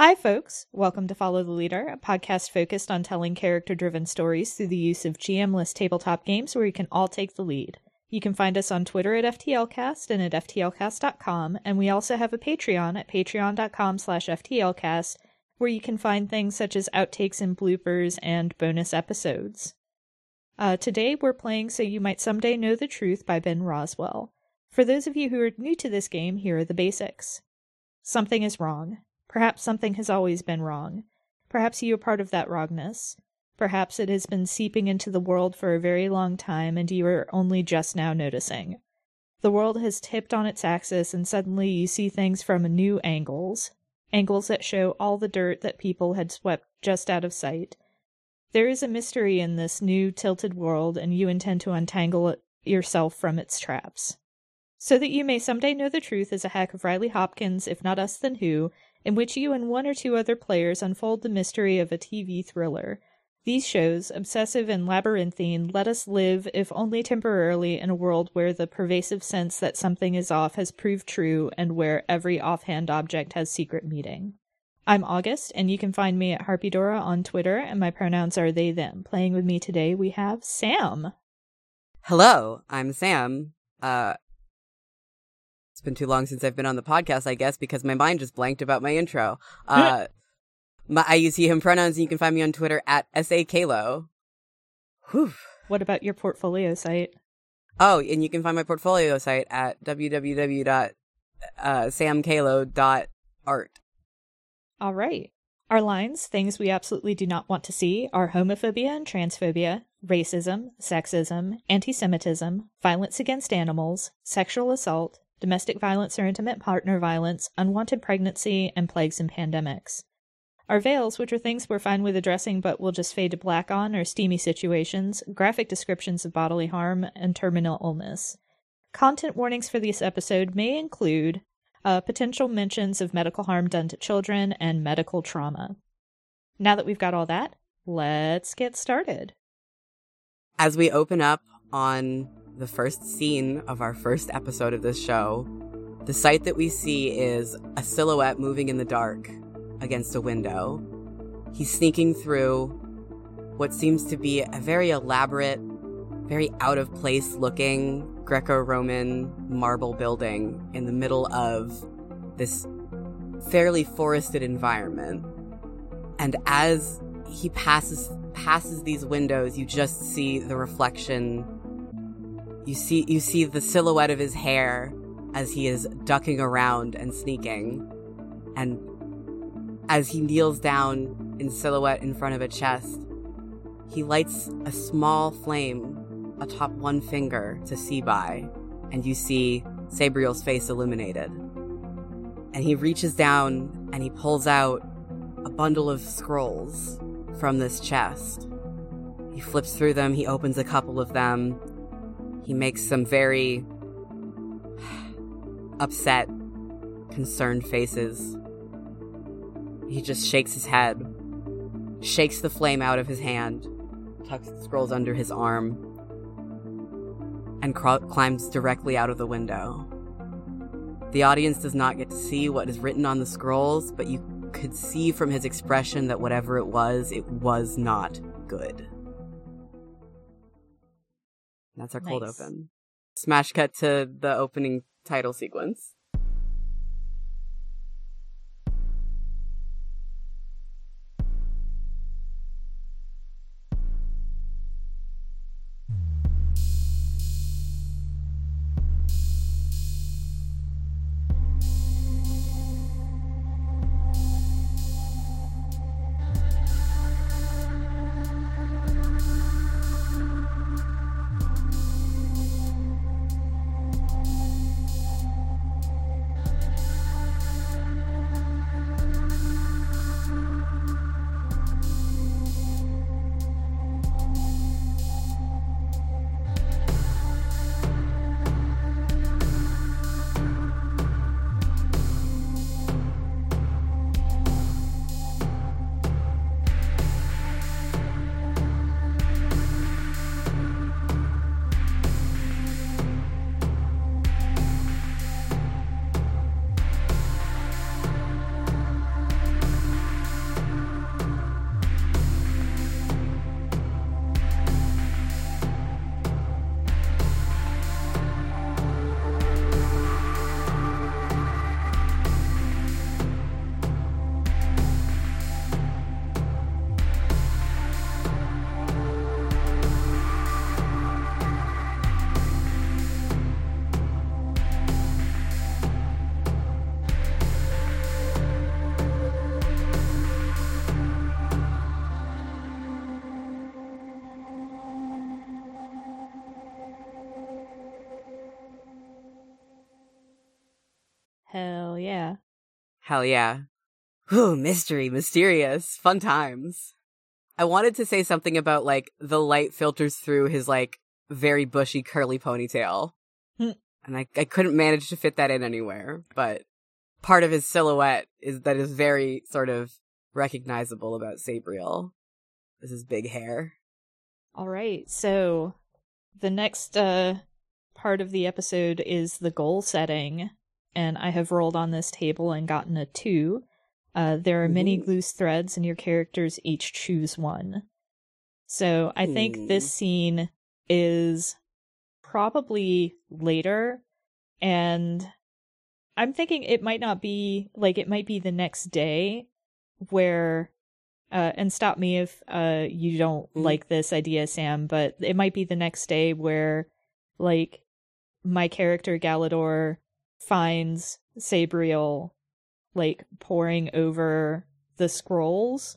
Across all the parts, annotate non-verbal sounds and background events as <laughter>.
Hi, folks. Welcome to Follow the Leader, a podcast focused on telling character driven stories through the use of GM-less tabletop games where you can all take the lead. You can find us on Twitter at FTLcast and at FTLcast.com, and we also have a Patreon at patreon.com slash FTLcast, where you can find things such as outtakes and bloopers and bonus episodes. Uh, today we're playing So You Might Someday Know the Truth by Ben Roswell. For those of you who are new to this game, here are the basics. Something is wrong. Perhaps something has always been wrong. Perhaps you are part of that wrongness. Perhaps it has been seeping into the world for a very long time and you are only just now noticing. The world has tipped on its axis and suddenly you see things from new angles, angles that show all the dirt that people had swept just out of sight. There is a mystery in this new tilted world and you intend to untangle it yourself from its traps. So that you may someday know the truth is a hack of Riley Hopkins, if not us then who, in which you and one or two other players unfold the mystery of a TV thriller. These shows, obsessive and labyrinthine, let us live, if only temporarily, in a world where the pervasive sense that something is off has proved true and where every offhand object has secret meaning. I'm August, and you can find me at Harpydora on Twitter, and my pronouns are they, them. Playing with me today, we have Sam. Hello, I'm Sam. Uh, it's been too long since I've been on the podcast, I guess, because my mind just blanked about my intro. Uh, my, I use he, him pronouns, and you can find me on Twitter at sakalo. Whew. What about your portfolio site? Oh, and you can find my portfolio site at www.samkalo.art. All right. Our lines, things we absolutely do not want to see, are homophobia and transphobia, racism, sexism, anti Semitism, violence against animals, sexual assault, domestic violence or intimate partner violence, unwanted pregnancy, and plagues and pandemics. Our veils, which are things we're fine with addressing but will just fade to black on, are steamy situations, graphic descriptions of bodily harm, and terminal illness. Content warnings for this episode may include uh, potential mentions of medical harm done to children and medical trauma. Now that we've got all that, let's get started. As we open up on the first scene of our first episode of this show, the sight that we see is a silhouette moving in the dark against a window. He's sneaking through what seems to be a very elaborate, very out of place looking Greco Roman marble building in the middle of this fairly forested environment. And as he passes passes these windows, you just see the reflection you see you see the silhouette of his hair as he is ducking around and sneaking. And as he kneels down in silhouette in front of a chest, he lights a small flame atop one finger to see by, and you see Sabriel's face illuminated. And he reaches down and he pulls out a bundle of scrolls from this chest. He flips through them, he opens a couple of them, he makes some very upset, concerned faces. He just shakes his head, shakes the flame out of his hand, tucks the scrolls under his arm, and cr- climbs directly out of the window. The audience does not get to see what is written on the scrolls, but you could see from his expression that whatever it was, it was not good. That's our nice. cold open. Smash cut to the opening title sequence. Hell yeah. Ooh, mystery, mysterious, fun times. I wanted to say something about like the light filters through his like very bushy curly ponytail. Hmm. and I, I couldn't manage to fit that in anywhere, but part of his silhouette is that is very sort of recognizable about Sabriel. This is big hair. All right. So the next uh part of the episode is the goal setting and I have rolled on this table and gotten a 2. Uh there are many loose threads and your characters each choose one. So I think Hmm. this scene is probably later and I'm thinking it might not be like it might be the next day where uh and stop me if uh you don't Mhm. like this idea Sam but it might be the next day where like my character Galador finds Sabriel like poring over the scrolls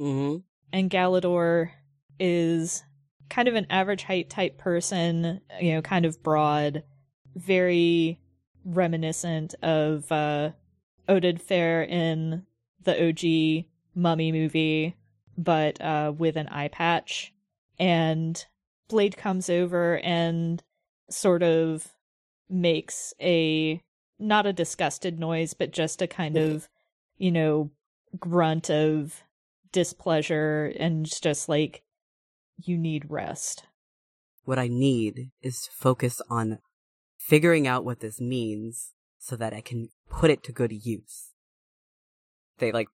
Mm-hmm. and Galador is kind of an average height type person, you know, kind of broad, very reminiscent of uh Oded Fehr in the OG Mummy movie, but uh with an eye patch. And Blade comes over and sort of makes a not a disgusted noise, but just a kind of, you know, grunt of displeasure and just like you need rest. What I need is to focus on figuring out what this means so that I can put it to good use. They like,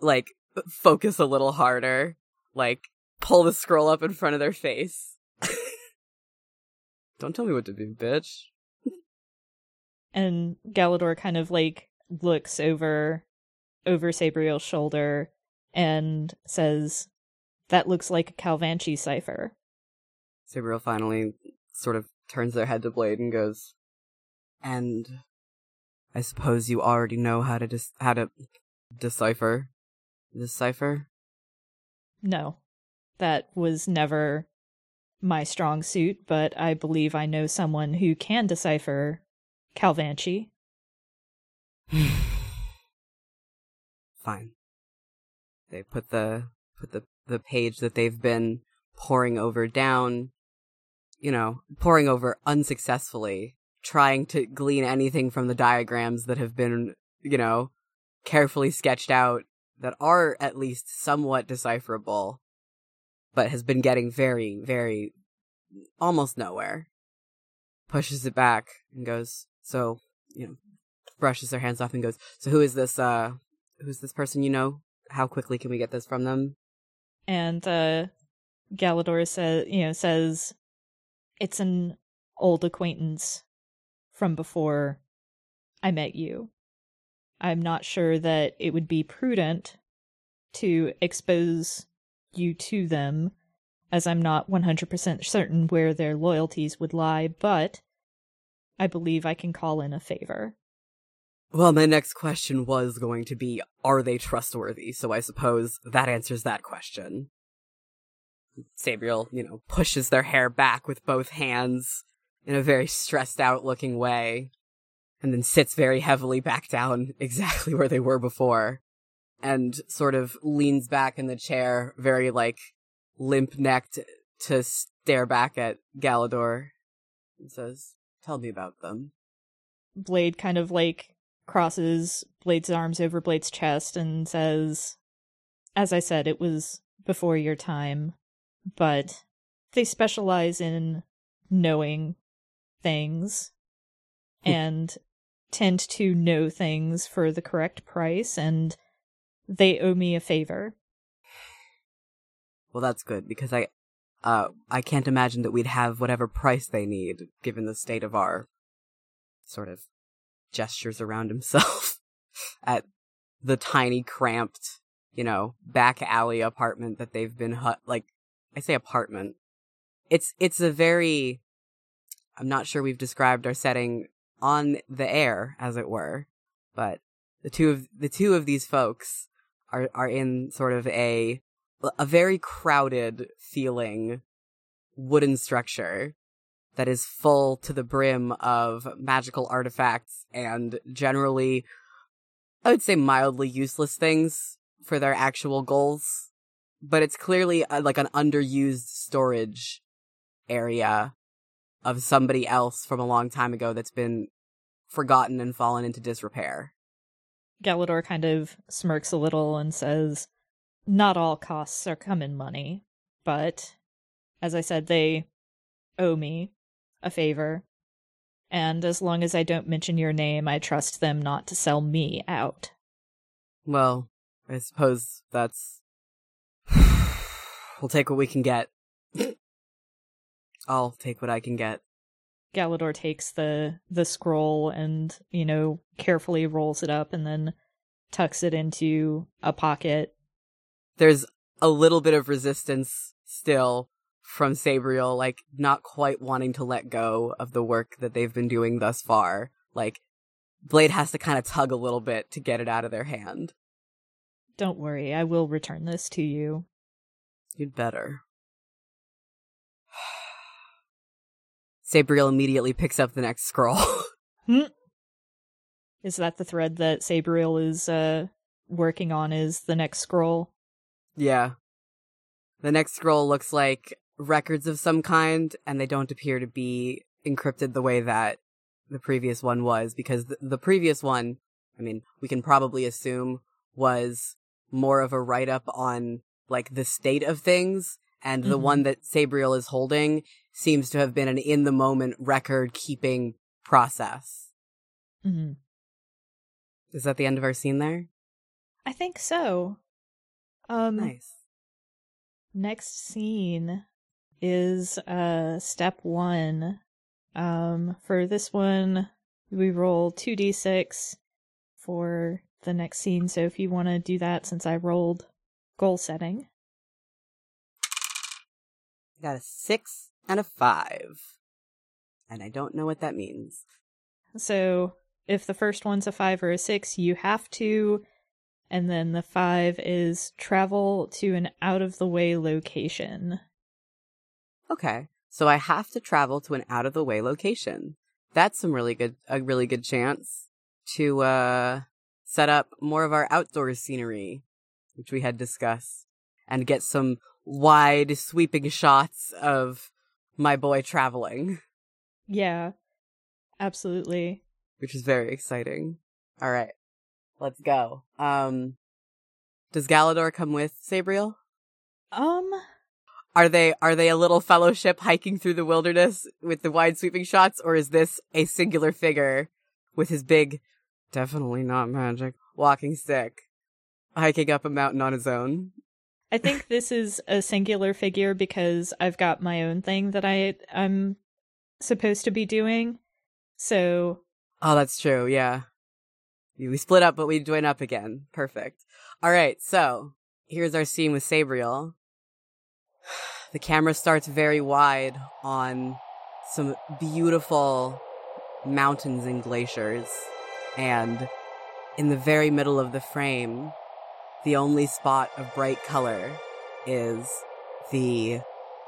like, focus a little harder, like, pull the scroll up in front of their face. <laughs> Don't tell me what to do, bitch. And Galador kind of like looks over over Sabriel's shoulder and says, That looks like a Calvanchi cipher. Sabriel finally sort of turns their head to Blade and goes, and I suppose you already know how to dis- how to decipher this cipher. No. That was never my strong suit, but I believe I know someone who can decipher Calvanchi. <sighs> Fine. They put the put the the page that they've been poring over down, you know, poring over unsuccessfully, trying to glean anything from the diagrams that have been, you know, carefully sketched out that are at least somewhat decipherable, but has been getting very, very almost nowhere. Pushes it back and goes, so, you know, brushes their hands off and goes, so who is this, uh, who's this person you know? How quickly can we get this from them? and uh Galador says you know says it's an old acquaintance from before I met you. I'm not sure that it would be prudent to expose you to them as I'm not 100% certain where their loyalties would lie, but I believe I can call in a favor. Well, my next question was going to be, are they trustworthy? So I suppose that answers that question. Sabriel, you know, pushes their hair back with both hands in a very stressed out looking way, and then sits very heavily back down <laughs> exactly where they were before, and sort of leans back in the chair, very like limp necked to stare back at Galador and says, Tell me about them. Blade kind of like crosses Blade's arms over Blade's chest and says, As I said, it was before your time, but they specialize in knowing things hmm. and tend to know things for the correct price, and they owe me a favor. <sighs> Well, that's good because I, uh, I can't imagine that we'd have whatever price they need given the state of our sort of gestures around himself <laughs> at the tiny, cramped, you know, back alley apartment that they've been hut like. I say apartment. It's it's a very. I'm not sure we've described our setting on the air, as it were, but the two of the two of these folks are are in sort of a a very crowded feeling wooden structure that is full to the brim of magical artifacts and generally I would say mildly useless things for their actual goals, but it's clearly a, like an underused storage area of somebody else from a long time ago that's been forgotten and fallen into disrepair. Galador kind of smirks a little and says, Not all costs are come in money, but as I said, they owe me a favor. And as long as I don't mention your name, I trust them not to sell me out. Well, I suppose that's. <sighs> we'll take what we can get. I'll take what I can get. Galador takes the the scroll and, you know, carefully rolls it up and then tucks it into a pocket. There's a little bit of resistance still from Sabriel, like not quite wanting to let go of the work that they've been doing thus far. Like Blade has to kind of tug a little bit to get it out of their hand. Don't worry, I will return this to you. You'd better. <sighs> Sabriel immediately picks up the next scroll. Hmm. Is that the thread that Sabriel is uh working on is the next scroll? Yeah. The next scroll looks like records of some kind, and they don't appear to be encrypted the way that the previous one was, because the, the previous one, I mean, we can probably assume was more of a write up on like the state of things, and the Mhm. one that Sabriel is holding seems to have been an in the moment record keeping process. hmm Is that the end of our scene there? I think so. Um Nice. next scene is uh step 1. Um for this one we roll 2d6 for the next scene, so if you want to do that since I rolled goal setting. I got a six and a five. And I don't know what that means. So if the first one's a five or a six, you have to. And then the five is travel to an out of the way location. Okay. So I have to travel to an out of the way location. That's some really good, a really good chance to, uh, set up more of our outdoor scenery, which we had discussed, and get some wide sweeping shots of my boy traveling, Yeah, absolutely. which is very exciting. All right. Let's go. Um, does Galador come with Sabriel? Um, Are they are they a little fellowship hiking through the wilderness with the wide sweeping shots, or is this a singular figure with his big, definitely not magic, walking stick, hiking up a mountain on his own? I think this is a singular figure because I've got my own thing that I I'm supposed to be doing. So Oh, that's true. Yeah, we split up, but we join up again. Perfect. All right, so here's our scene with Sabriel. The camera starts very wide on some beautiful mountains and glaciers, and in the very middle of the frame, the only spot of bright color is the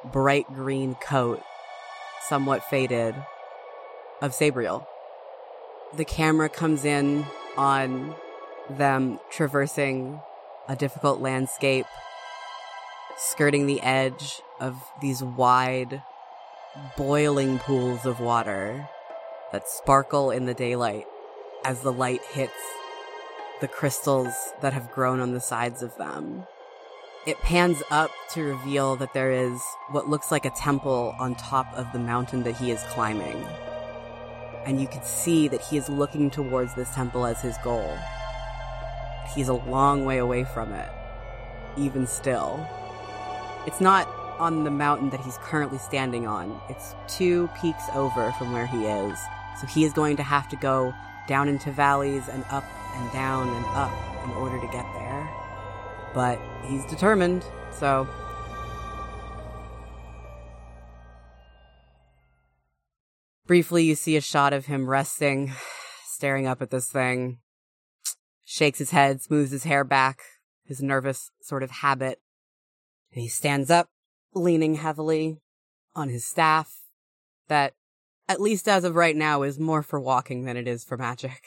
bright green coat, somewhat faded, of Sabriel. The camera comes in on them traversing a difficult landscape, skirting the edge of these wide, boiling pools of water that sparkle in the daylight as the light hits the crystals that have grown on the sides of them. It pans up to reveal that there is what looks like a temple on top of the mountain that he is climbing. And you can see that he is looking towards this temple as his goal. He's a long way away from it, even still. It's not on the mountain that he's currently standing on, it's two peaks over from where he is. So he is going to have to go down into valleys and up and down and up in order to get there. But he's determined, so. Briefly, you see a shot of him resting, <sighs> staring up at this thing. Shakes his head, smooths his hair back, his nervous sort of habit. And he stands up, leaning heavily on his staff, that, at least as of right now, is more for walking than it is for magic.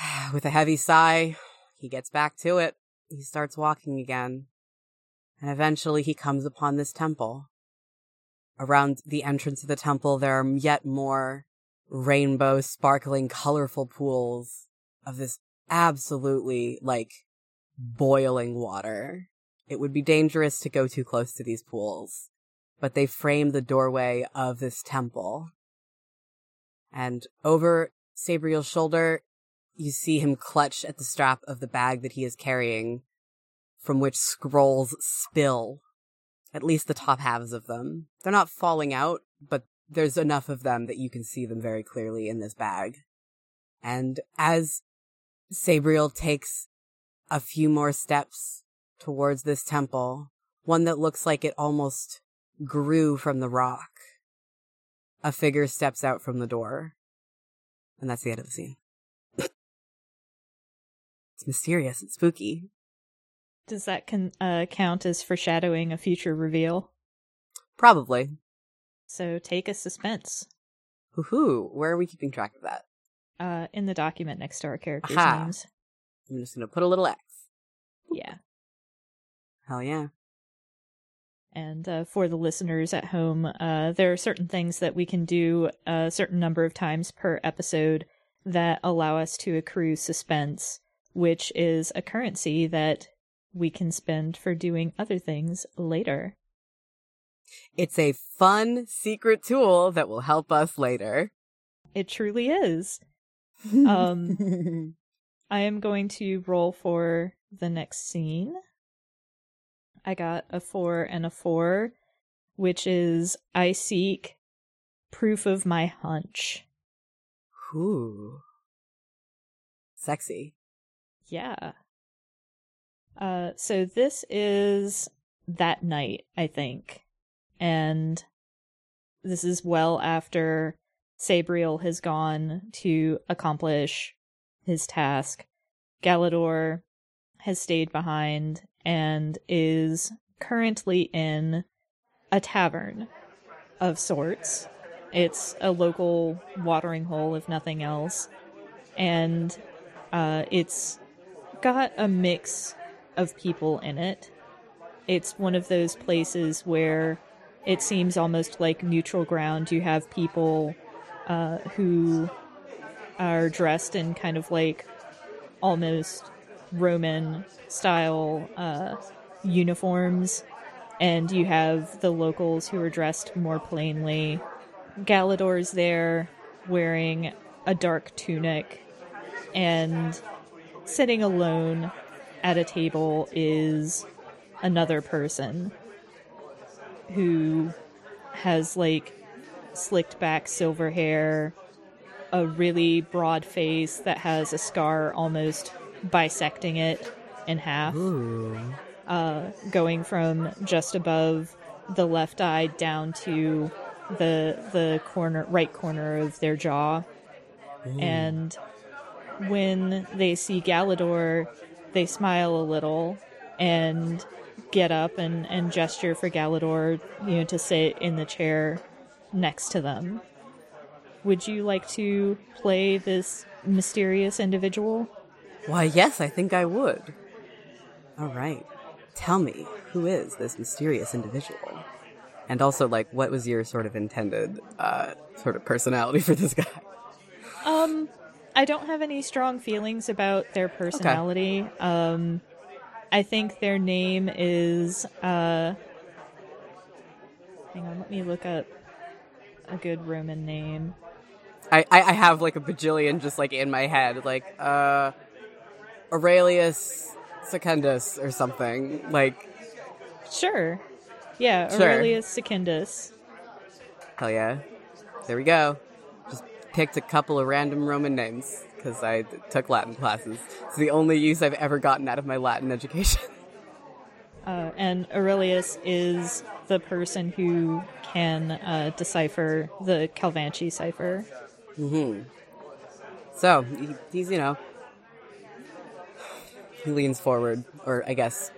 <sighs> With a heavy sigh, he gets back to it. He starts walking again. And eventually he comes upon this temple. Around the entrance of the temple, there are yet more rainbow, sparkling, colorful pools of this absolutely, like, boiling water. It would be dangerous to go too close to these pools, but they frame the doorway of this temple. And over Sabriel's shoulder, you see him clutch at the strap of the bag that he is carrying, from which scrolls spill. At least the top halves of them. They're not falling out, but there's enough of them that you can see them very clearly in this bag. And as Sabriel takes a few more steps towards this temple, one that looks like it almost grew from the rock, a figure steps out from the door. And that's the end of the scene. <coughs> it's mysterious and spooky. Does that can uh, count as foreshadowing a future reveal? Probably. So take a suspense. Woohoo! Where are we keeping track of that? Uh, in the document next to our characters' Aha. names. I'm just gonna put a little X. Yeah. Hell yeah. And uh, for the listeners at home, uh, there are certain things that we can do a certain number of times per episode that allow us to accrue suspense, which is a currency that we can spend for doing other things later. It's a fun secret tool that will help us later. It truly is. <laughs> Um, I am going to roll for the next scene. I got a four and a four, which is I seek proof of my hunch. Ooh. Sexy. Yeah. Uh, so this is that night, I think. And this is well after Sabriel has gone to accomplish his task. Galador has stayed behind and is currently in a tavern of sorts. It's a local watering hole, if nothing else. And uh, it's got a mix of people in it. It's one of those places where it seems almost like neutral ground. You have people uh, who are dressed in kind of like almost Roman style uh, uniforms, and you have the locals who are dressed more plainly. Galador's there wearing a dark tunic, and sitting alone at a table is another person who has like slicked back silver hair, a really broad face that has a scar almost bisecting it in half, uh, going from just above the left eye down to the the corner right corner of their jaw. And when they see Galador, they smile a little and get up and, and gesture for Galador, you know, to sit in the chair next to them. Would you like to play this mysterious individual? Why, yes, I think I would. All right. Tell me, who is this mysterious individual? And also, like, what was your sort of intended, uh, sort of personality for this guy? Um, I don't have any strong feelings about their personality. Um, I think their name is, uh, hang on, let me look up a good Roman name. I, I, I have like a bajillion just like in my head, like uh Aurelius Secundus or something. Like Sure. Yeah, Sure. Aurelius Secundus. hell yeah. There we go. Picked a couple of random Roman names because I took Latin classes. It's the only use I've ever gotten out of my Latin education. <laughs> Uh, and Aurelius is the person who can uh, decipher the Calvanchi cipher. So he, he's, you know, he leans forward, or I guess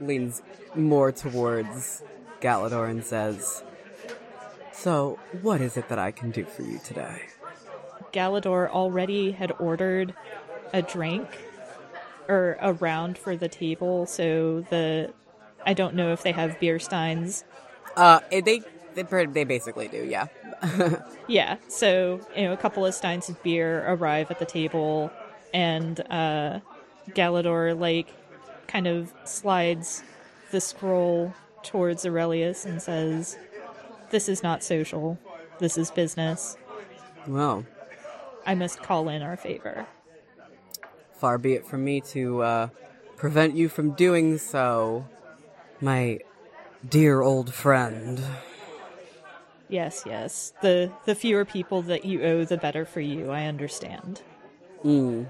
leans more towards Galador and says, So, what is it that I can do for you today? Galador already had ordered a drink or a round for the table. So the I don't know if they have beer steins. Uh, they they they basically do, yeah. <laughs> Yeah, so you know, a couple of steins of beer arrive at the table, and uh, Galador like kind of slides the scroll towards Aurelius and says, "This is not social. This is business. well, I must call in our favor." far be it from me to uh, prevent you from doing so, my dear old friend. Yes, yes. The the fewer people that you owe, the better for you. I understand. Mm.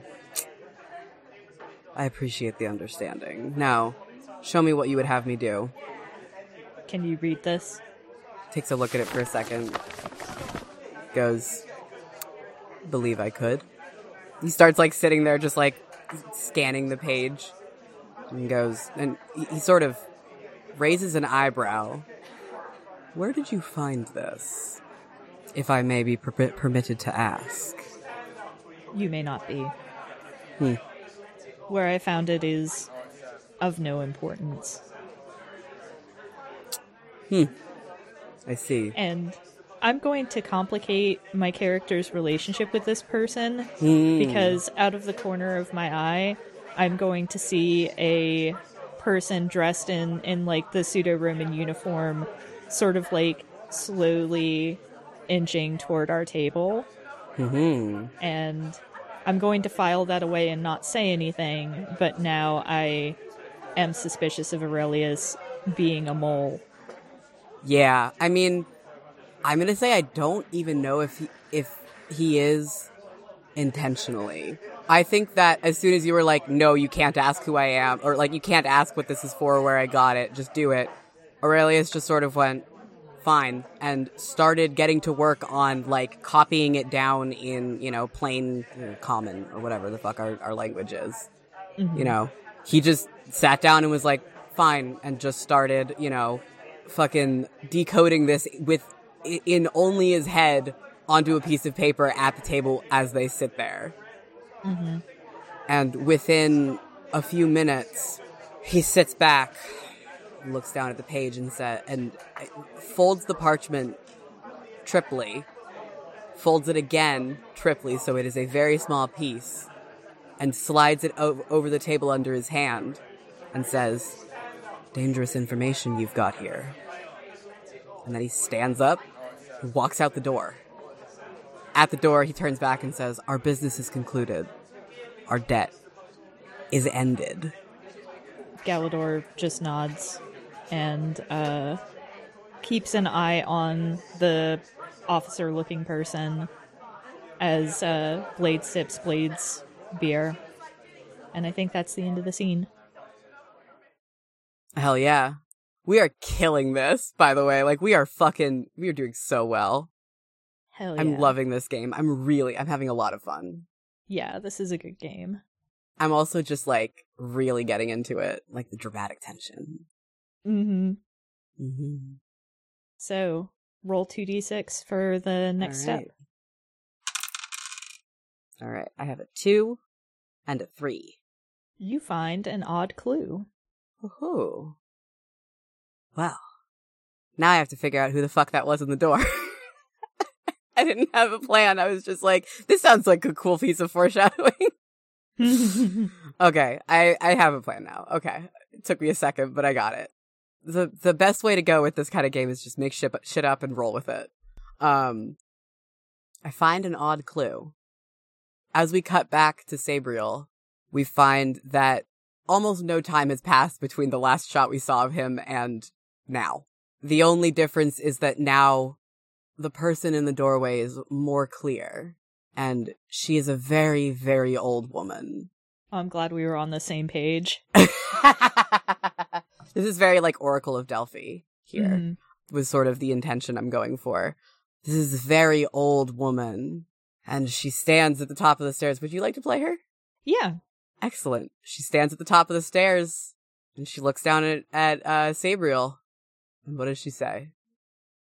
I appreciate the understanding. Now, show me what you would have me do. Can you read this? Takes a look at it for a second. Goes, believe I could. He starts like sitting there, just like scanning the page, and goes, and he, he sort of raises an eyebrow. Where did you find this? If I may be per- permitted to ask. You may not be. Hmm. Where I found it is of no importance. Hmm. I see. And I'm going to complicate my character's relationship with this person Hmm. because out of the corner of my eye, I'm going to see a person dressed in, in like the pseudo Roman uniform, sort of like slowly inching toward our table. hmm And I'm going to file that away and not say anything, but now I am suspicious of Aurelius being a mole. Yeah, I mean, I'm gonna say I don't even know if he, if he is intentionally. I think that as soon as you were like, "No, you can't ask who I am," or like, "You can't ask what this is for, or where I got it, just do it," Aurelius just sort of went, "Fine," and started getting to work on like copying it down in you know plain you know, common or whatever the fuck our, our language is. Mm-hmm. You know, he just sat down and was like, "Fine," and just started you know fucking decoding this with in only his head onto a piece of paper at the table as they sit there. Mm-hmm. And within a few minutes, he sits back, looks down at the page, and sa and folds the parchment triply, folds it again triply, so it is a very small piece, and slides it o- over the table under his hand, and says, dangerous information you've got here. And then he stands up walks out the door. At the door, he turns back and says, Our business is concluded. Our debt is ended. Galador just nods and uh, keeps an eye on the officer looking person as uh, Blade sips Blade's beer. And I think that's the end of the scene. Hell yeah. We are killing this, by the way. Like, we are fucking, we are doing so well. Hell yeah. I'm loving this game. I'm really, I'm having a lot of fun. Yeah, this is a good game. I'm also just like really getting into it, like the dramatic tension. Mm-hmm. Mm-hmm. So, roll 2d6 for the next step. All right. I have a two and a three. You find an odd clue. Woohoo. Well, now I have to figure out who the fuck that was in the door. <laughs> I didn't have a plan. I was just like, this sounds like a cool piece of foreshadowing. <laughs> <laughs> okay, I, I have a plan now. Okay. It took me a second, but I got it. The the best way to go with this kind of game is just make shit, shit up and roll with it. Um I find an odd clue. As we cut back to Sabriel, we find that almost no time has passed between the last shot we saw of him and now. The only difference is that now the person in the doorway is more clear and she is a very, very old woman. I'm glad we were on the same page. <laughs> this is very like Oracle of Delphi here, Mhm. was sort of the intention I'm going for. This is a very old woman and she stands at the top of the stairs. Would you like to play her? Yeah. Excellent. She stands at the top of the stairs and she looks down at, at uh, Sabriel. And what does she say?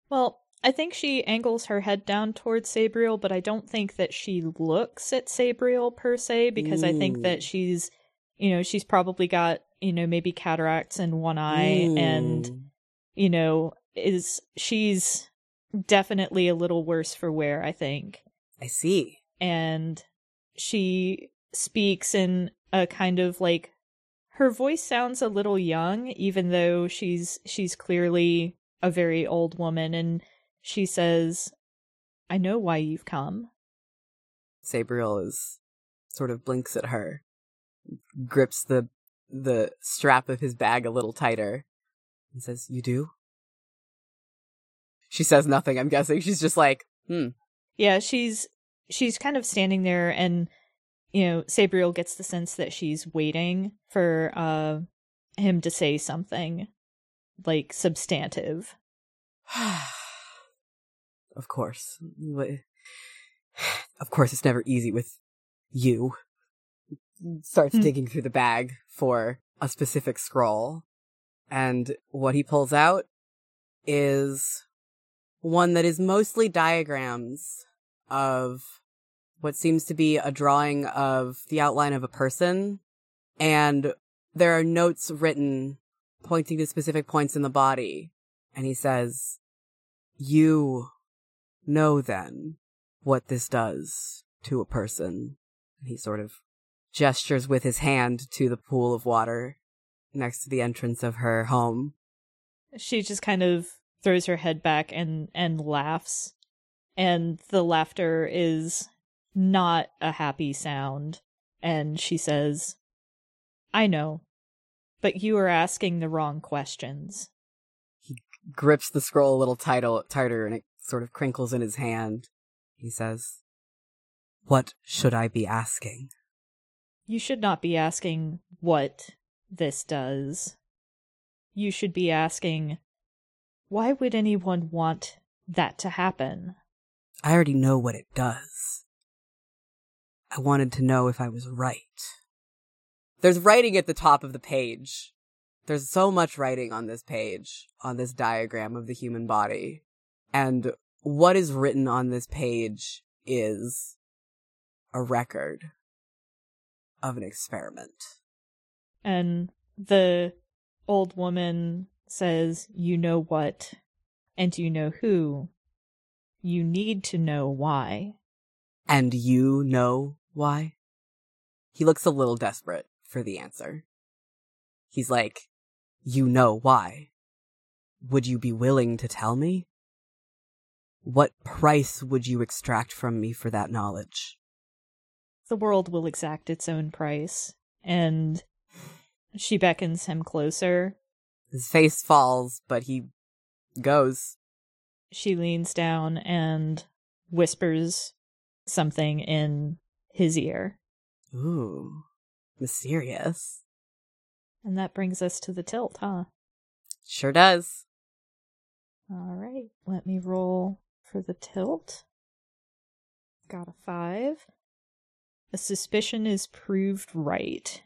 Well, I think she angles her head down towards Sabriel, but I don't think that she looks at Sabriel per se because I think that she's, you know, she's probably got, you know, maybe cataracts in one eye and, Mm. you know, is she's definitely a little worse for wear, I think. I see. And she speaks in a kind of like her voice sounds a little young even though she's she's clearly a very old woman and she says i know why you've come Sabriel is sort of blinks at her, grips the the strap of his bag a little tighter, and says, "You do." She says nothing. I'm guessing she's just like, "Hmm." yeah she's she's kind of standing there and you know sabriel gets the sense that she's waiting for uh him to say something like substantive <sighs> of course, of course, it's never easy with you. Starts Hmm. digging through the bag for a specific scroll, and what he pulls out is one that is mostly diagrams of what seems to be a drawing of the outline of a person, and there are notes written pointing to specific points in the body. And he says, You know then what this does to a person. And he sort of gestures with his hand to the pool of water next to the entrance of her home. she just kind of throws her head back and and laughs and the laughter is not a happy sound and she says i know but you are asking the wrong questions He Grips the scroll a little tighter, tighter and it sort of crinkles in his hand. He says, What should I be asking? you should not be asking what this does you should be asking why would anyone want that to happen I already know what it does. I wanted to know if I was right. There's writing at the top of the page. There's so much writing on this page, on this diagram of the human body. And what is written on this page is a record of an experiment. And the old woman says, You know what? And you know who? You need to know why. And you know why? He looks a little desperate for the answer. He's like, You know why. Would you be willing to tell me? What price would you extract from me for that knowledge? The world will exact its own price. And she beckons him closer. His face falls, but he goes. She leans down and whispers something in his ear. Ooh, mysterious. And that brings us to the tilt, huh? Sure does. All right, let me roll for the tilt. Got a five. A suspicion is proved right.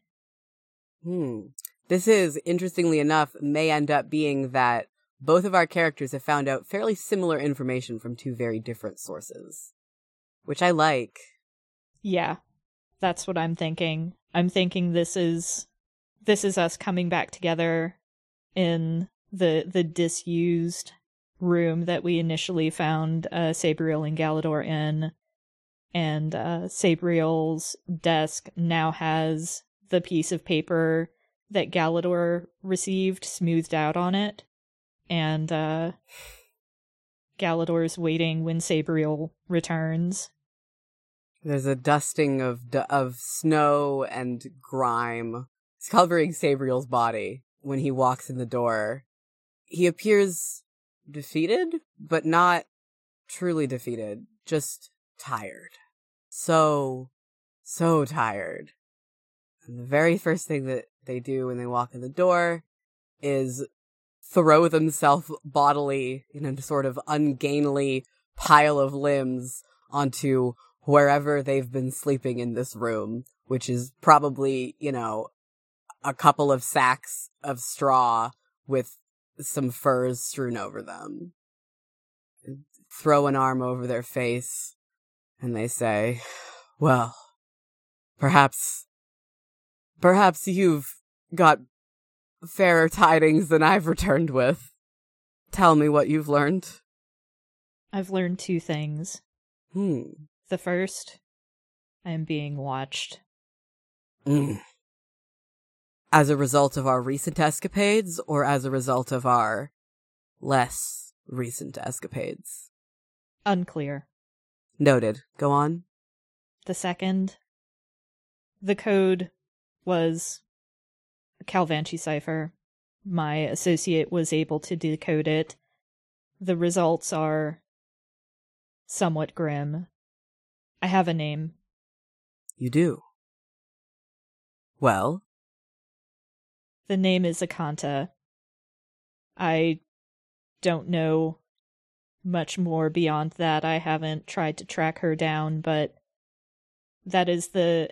Hmm. This is, interestingly enough, may end up being that both of our characters have found out fairly similar information from two very different sources. Which I like. Yeah, that's what I'm thinking. I'm thinking this is this is us coming back together in the the disused room that we initially found uh, Sabriel and Galador in, and uh, Sabriel's desk now has the piece of paper that Galador received smoothed out on it, and uh, Galador's waiting when Sabriel returns. There's a dusting of of snow and grime covering Sabriel's body when he walks in the door. He appears defeated, but not truly defeated, just tired. So, so tired. And the very first thing that they do when they walk in the door is throw themselves bodily in a sort of ungainly pile of limbs onto wherever they've been sleeping in this room, which is probably, you know, a couple of sacks of straw with some furs strewn over them. throw an arm over their face and they say, Well, perhaps, perhaps you've got fairer tidings than I've returned with. Tell me what you've learned. I've learned two things. Hmm. The first, I am being watched. Mm. As a result of our recent escapades, or as a result of our less recent escapades? Unclear. Noted. Go on. The second, the code was a Calvanchi cipher. My associate was able to decode it. The results are somewhat grim. I have a name. You do. Well, The name is Akanta. I don't know much more beyond that. I haven't tried to track her down, but that is the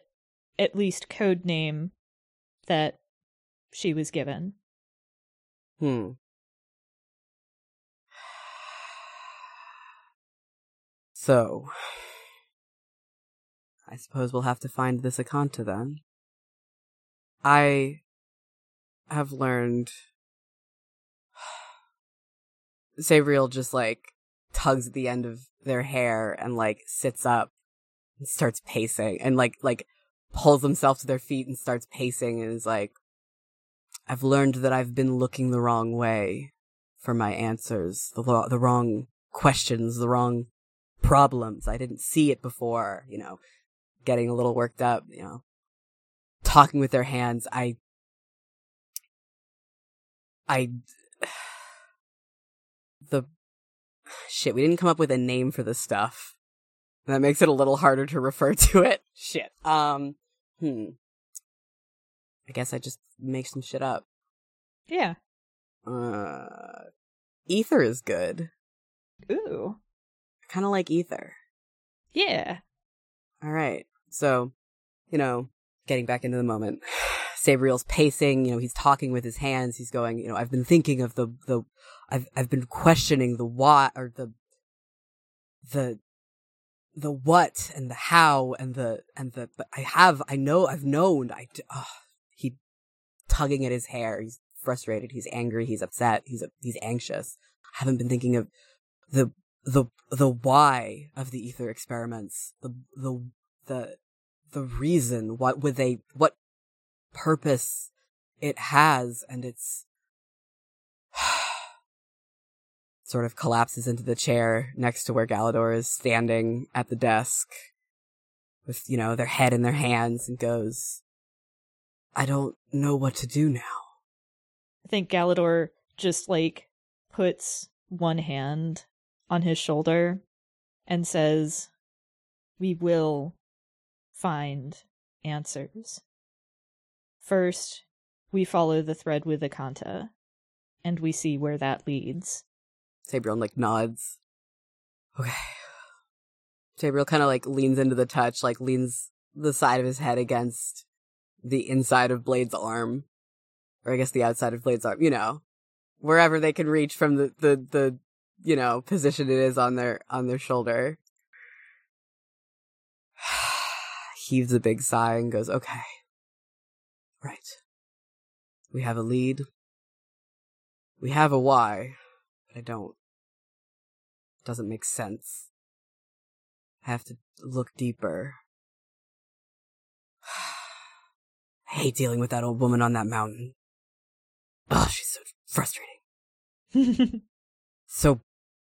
at least code name that she was given. hmm. <sighs> So, I suppose we'll have to find this Akanta then. I have learned. <sighs> Sabriel just like tugs at the end of their hair and like sits up and starts pacing and like like pulls himself to their feet and starts pacing and is like I've learned that I've been looking the wrong way for my answers, the lo- the wrong questions, the wrong problems. I didn't see it before, you know, getting a little worked up, you know, talking with their hands. I, I, <sighs> the, <sighs> shit, we didn't come up with a name for this stuff. That makes it a little harder to refer <laughs> to it. Shit. Um, hmm. I guess I just make some shit up. Yeah. Uh, ether is good. Ooh. I kind of like ether. Yeah. All right. So, you know, getting back into the moment, <sighs> Sabriel's pacing, you know, he's talking with his hands. He's going, you know, I've been thinking of the, the, I've, I've been questioning the why or the, the, the what and the how and the, and the, but I have, I know, I've known, I, oh, he tugging at his hair. He's frustrated. He's angry. He's upset. He's, he's anxious. I haven't been thinking of the, the, the why of the ether experiments. The, the, the, the reason what would they what purpose it has and it's <sighs> sort of collapses into the chair next to where Galador is standing at the desk with you know their head in their hands and goes I don't know what to do now. I think Galador just like puts one hand on his shoulder and says, We will find answers. First, we follow the thread with Akanta, and we see where that leads. Sabriel like nods okay Sabriel kind of like leans into the touch like leans the side of his head against the inside of Blade's arm or I guess the outside of Blade's arm, you know, wherever they can reach from the, the, the, you know, position it is on their, on their shoulder. Heaves a big sigh and goes, okay. Right. We have a lead. We have a why, but I don't. It Doesn't make sense. I have to look deeper. <sighs> I hate dealing with that old woman on that mountain. Oh, she's so frustrating. <laughs> So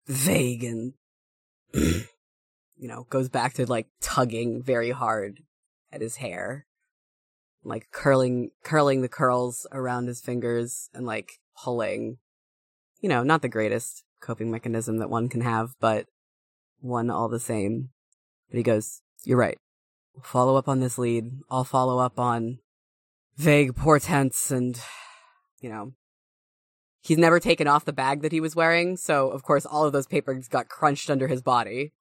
vague and, <clears throat> you know, goes back to like tugging very hard at his hair. Like curling, curling the curls around his fingers and like pulling. You know, not the greatest coping mechanism that one can have, but one all the same. But he goes, you're right. We'll follow up on this lead. I'll follow up on vague portents and, you know, he's never taken off the bag that he was wearing. So, of course, all of those papers got crunched under his body.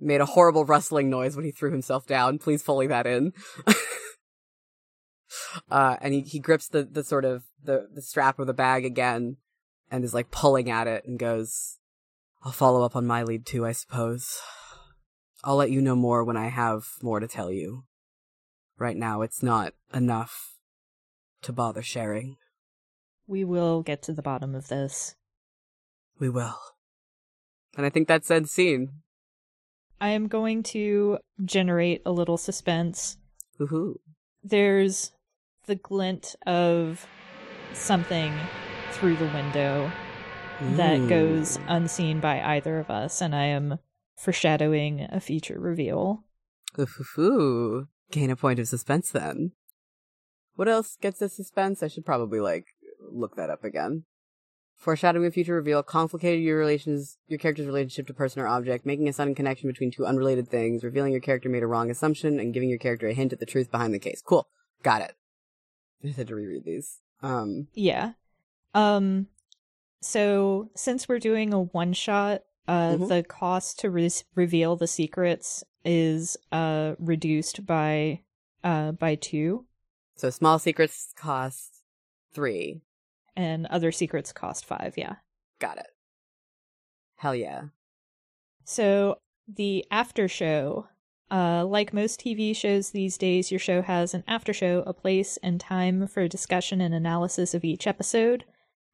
Made a horrible rustling noise when he threw himself down. Please foley that in. <laughs> uh, and he, he grips the, the sort of the, the strap of the bag again and is like pulling at it and goes, I'll follow up on my lead too, I suppose. I'll let you know more when I have more to tell you. Right now, it's not enough to bother sharing. We will get to the bottom of this. We will. And I think that's end scene. I am going to generate a little suspense. Woohoo. There's the glint of something through the window that goes unseen by either of us, and I am foreshadowing a future reveal. Ooh, gain a point of suspense then. What else gets a suspense? I should probably like look that up again. Foreshadowing a future reveal, complicated your relations, your character's relationship to person or object, making a sudden connection between two unrelated things, revealing your character made a wrong assumption, and giving your character a hint at the truth behind the case. Cool, got it. <laughs> I had to reread these. Um, Yeah. Um so since we're doing a one shot, uh Mhm. the cost to re- reveal the secrets is uh reduced by uh by 2 so small secrets cost three. And other secrets cost 5, yeah. Got it. Hell yeah. So the after show, uh, like most TV shows these days, your show has an after show, a place and time for discussion and analysis of each episode.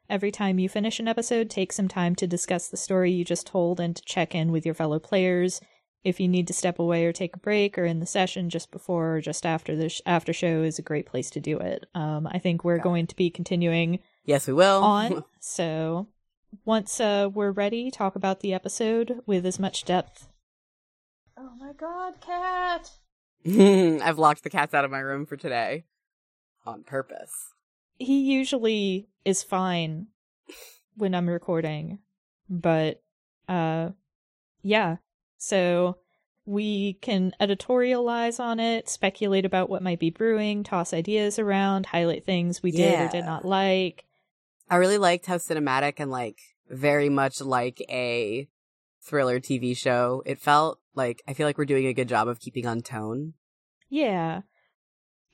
Every time you finish an episode, take some time to discuss the story you just told and to check in with your fellow players. If you need to step away or take a break or in the session just before or just after the sh- after show is a great place to do it. Um, I think we're Got it. going to be continuing Yes, we will. on. <laughs> So once uh, we're ready, talk about the episode with as much depth. Oh my god, cat! <laughs> I've locked the cats out of my room for today. On purpose. He usually is fine when I'm recording, but uh, yeah. So we can editorialize on it, speculate about what might be brewing, toss ideas around, highlight things we did or did not like. I really liked how cinematic and like very much like a thriller TV show it felt. Like I feel like we're doing a good job of keeping on tone. Yeah.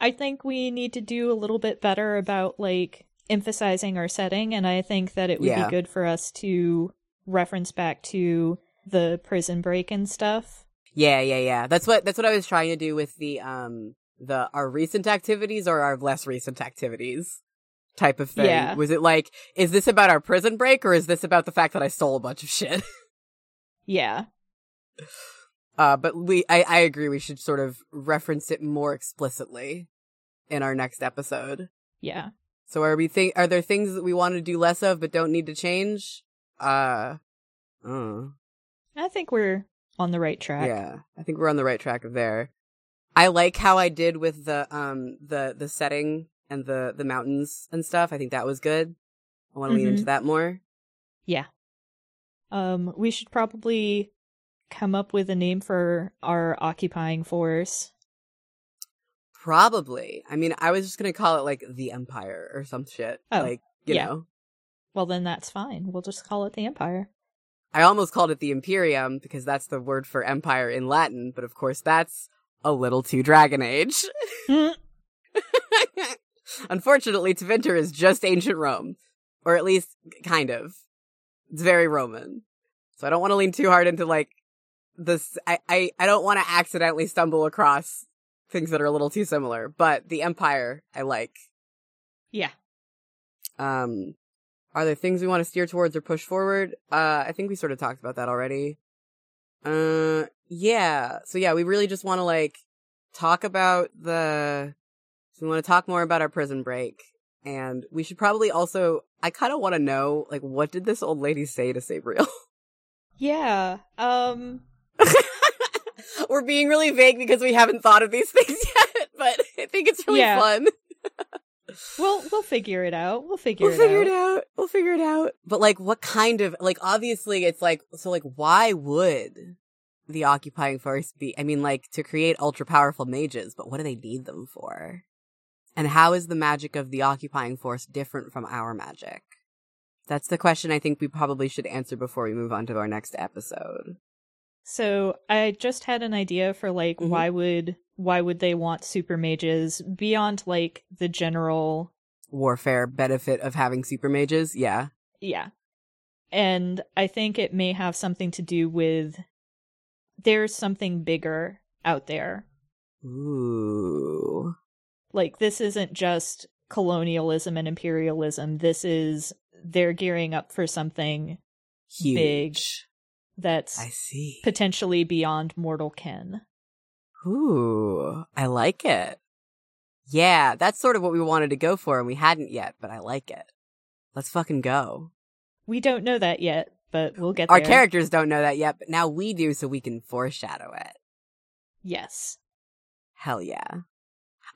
I think we need to do a little bit better about like emphasizing our setting and I think that it would Yeah. be good for us to reference back to the prison break and stuff. Yeah, yeah, yeah. That's what that's what I was trying to do with the um the our recent activities or our less recent activities type of thing. Yeah. Was it like is this about our prison break or is this about the fact that I stole a bunch of shit? <laughs> Yeah. Uh but we I I agree we should sort of reference it more explicitly in our next episode. Yeah. So are we think are there things that we want to do less of but don't need to change? Uh, uh I think we're on the right track. yeah. I think we're on the right track of there. I like how I did with the um the the setting and the the mountains and stuff. I think that was good. I want to lean Mhm. into that more. Yeah. Um we should probably come up with a name for our occupying force. Probably. I mean, I was just gonna call it like the Empire or some shit. Oh, like you yeah. know, Well then that's fine. We'll just call it the Empire. I almost called it the Imperium because that's the word for empire in Latin, but of course that's a little too Dragon Age. <laughs> <laughs> <laughs> Unfortunately, Tevinter is just ancient Rome, or at least kind of. It's very Roman, so I don't want to lean too hard into like this. I I, I don't want to accidentally stumble across things that are a little too similar. But the Empire, I like. yeah. Um, are there things we want to steer towards or push forward? Uh, I think we sort of talked about that already. Uh, yeah. So yeah, we really just want to like talk about the. So we want to talk more about our prison break, and we should probably also. I kind of want to know like what did this old lady say to Sabriel? <laughs> Yeah. Um <laughs> We're being really vague because we haven't thought of these <laughs> things yet, but I think it's really Yeah. fun. we'll we'll figure it out. We'll figure it out. We'll it figure out. it out. We'll figure it out. But like, what kind of like? Obviously, it's like so. Like, why would the occupying force be? I mean, like to create ultra powerful mages, but what do they need them for? And how is the magic of the occupying force different from our magic? That's the question I think we probably should answer before we move on to our next episode. So I just had an idea for like Mhm. why would why would they want super mages beyond like the general Warfare benefit of having super mages, yeah. yeah. And I think it may have something to do with there's something bigger out there. Ooh. Like, this isn't just colonialism and imperialism. This is they're gearing up for something Huge. Big. that's I see. potentially beyond mortal ken. Ooh, I like it. Yeah, that's sort of what we wanted to go for and we hadn't yet, but I like it. Let's fucking go. We don't know that yet, but we'll get Our there. characters don't know that yet, but now we do so we can foreshadow it. Yes. Hell yeah.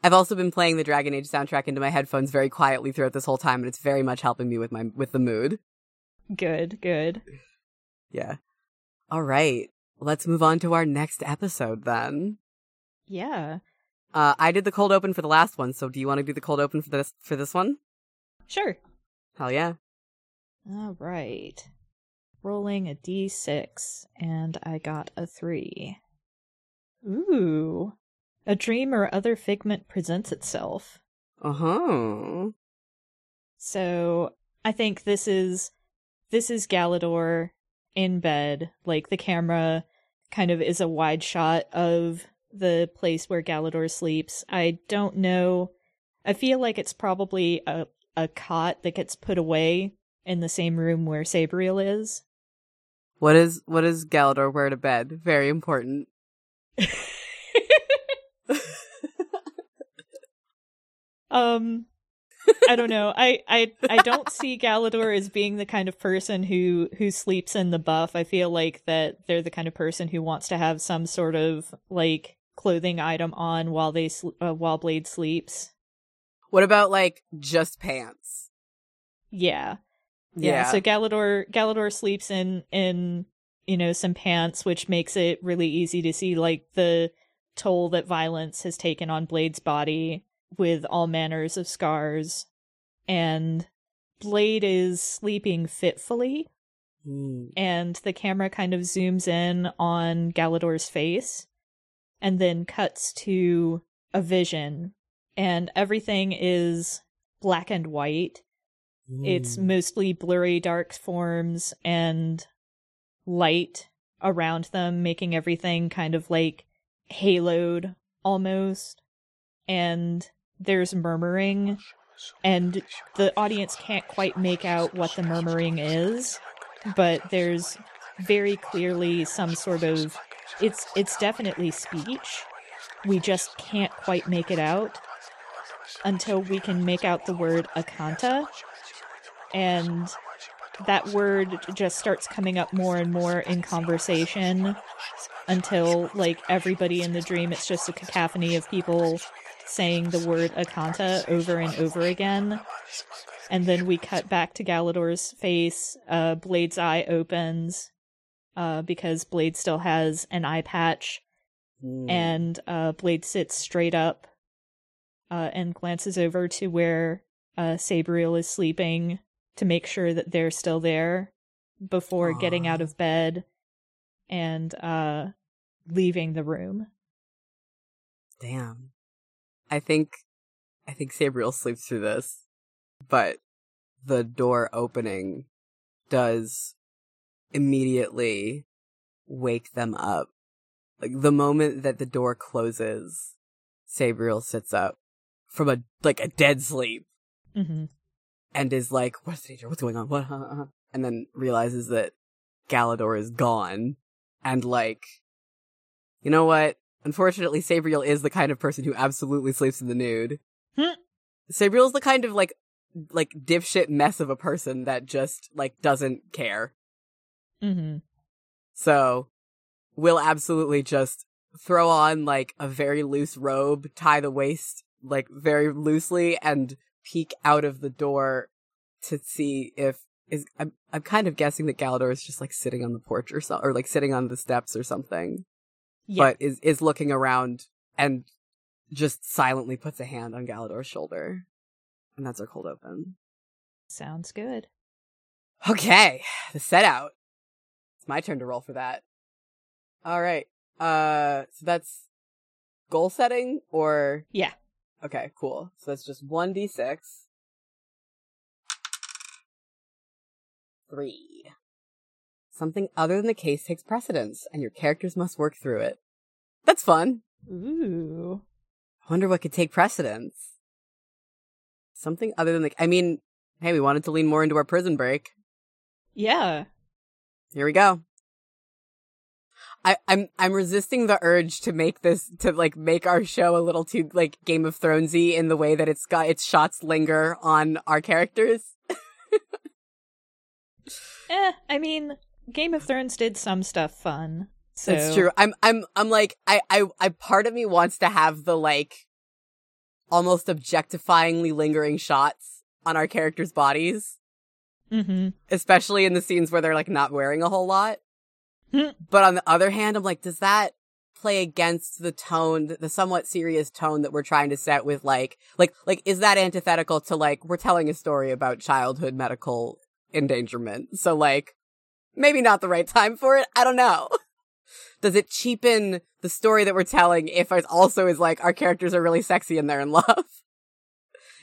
I've also been playing the Dragon Age soundtrack into my headphones very quietly throughout this whole time and it's very much helping me with my with the mood. Good, good. Yeah. All right. Let's move on to our next episode then. Yeah. Uh, I did the cold open for the last one, so do you want to do the cold open for this for this one? Sure. Hell yeah. All right. Rolling a d6, and I got a 3. Ooh. A dream or other figment presents itself. Uh huh. So, I think this is this is Galador in bed, like the camera kind of is a wide shot of the place where Galador sleeps. I don't know. I feel like it's probably a a cot that gets put away in the same room where Sabriel is. What is what is Galador wear to bed? Very important. <laughs> um I don't know. I, I I don't see Galador as being the kind of person who who sleeps in the buff. I feel like that they're the kind of person who wants to have some sort of like clothing item on while they sl- uh, while Blade sleeps. What about like just pants? Yeah. Yeah. So Galador Galador sleeps in in you know some pants, which makes it really easy to see like the toll that violence has taken on Blade's body with all manners of scars. And Blade is sleeping fitfully, Mm. and the camera kind of zooms in on Galador's face and then cuts to a vision, and everything is black and white. It's Mm. mostly blurry dark forms and light around them, making everything kind of like haloed almost. And there's murmuring, and the audience can't quite make out what the murmuring is, but there's very clearly some sort of it's it's definitely speech. We just can't quite make it out until we can make out the word akanta and that word just starts coming up more and more in conversation until like everybody in the dream it's just a cacophony of people saying the word akanta over and over again and then we cut back to galador's face uh blade's eye opens uh because blade still has an eye patch Mm. and uh, Blade sits straight up uh, and glances over to where uh, Sabriel is sleeping to make sure that they're still there before getting out of bed and uh, leaving the room. Damn. I think I think Sabriel sleeps through this, but the door opening does immediately wake them up. Like the moment that the door closes, Sabriel sits up from a like a dead sleep hmm and is like, "What's the danger? What's going on? What?" huh, huh, huh," And then realizes that Galador is gone, and like, you know what? Unfortunately, Sabriel is the kind of person who absolutely sleeps in the nude. Hmm. Sabriel's the kind of like, like dipshit mess of a person that just like doesn't care. hmm So, will absolutely just throw on like a very loose robe, tie the waist like very loosely, and peek out of the door to see if is. I'm I'm kind of guessing that Galador is just like sitting on the porch or so, or like sitting on the steps or something, Yeah. but is is looking around and just silently puts a hand on Galador's shoulder, and that's our cold open. Sounds good. Okay, the set out. It's my turn to roll for that. All right. Uh, so that's goal setting or Yeah. okay, cool. So that's just one d six, three. Something other than the case takes precedence, and your characters must work through it. That's fun. Ooh. I wonder what could take precedence. Something other than the. I mean, hey, we wanted to lean more into our prison break. Yeah. Here we go. I, I'm I'm resisting the urge to make this to like make our show a little too like Game of Thronesy in the way that it's got its shots linger on our characters. <laughs> Eh, I mean, Game of Thrones did some stuff fun. So That's true. I'm I'm I'm like I I I part of me wants to have the like almost objectifyingly lingering shots on our characters' bodies, Mm-hmm. especially in the scenes where they're like not wearing a whole lot. Hmm. but on the other hand, I'm like, does that play against the tone, the somewhat serious tone that we're trying to set with like like like is that antithetical to like we're telling a story about childhood medical endangerment. So like maybe not the right time for it. I don't know. <laughs> Does it cheapen the story that we're telling if it also is like our characters are really sexy and they're in <laughs> love?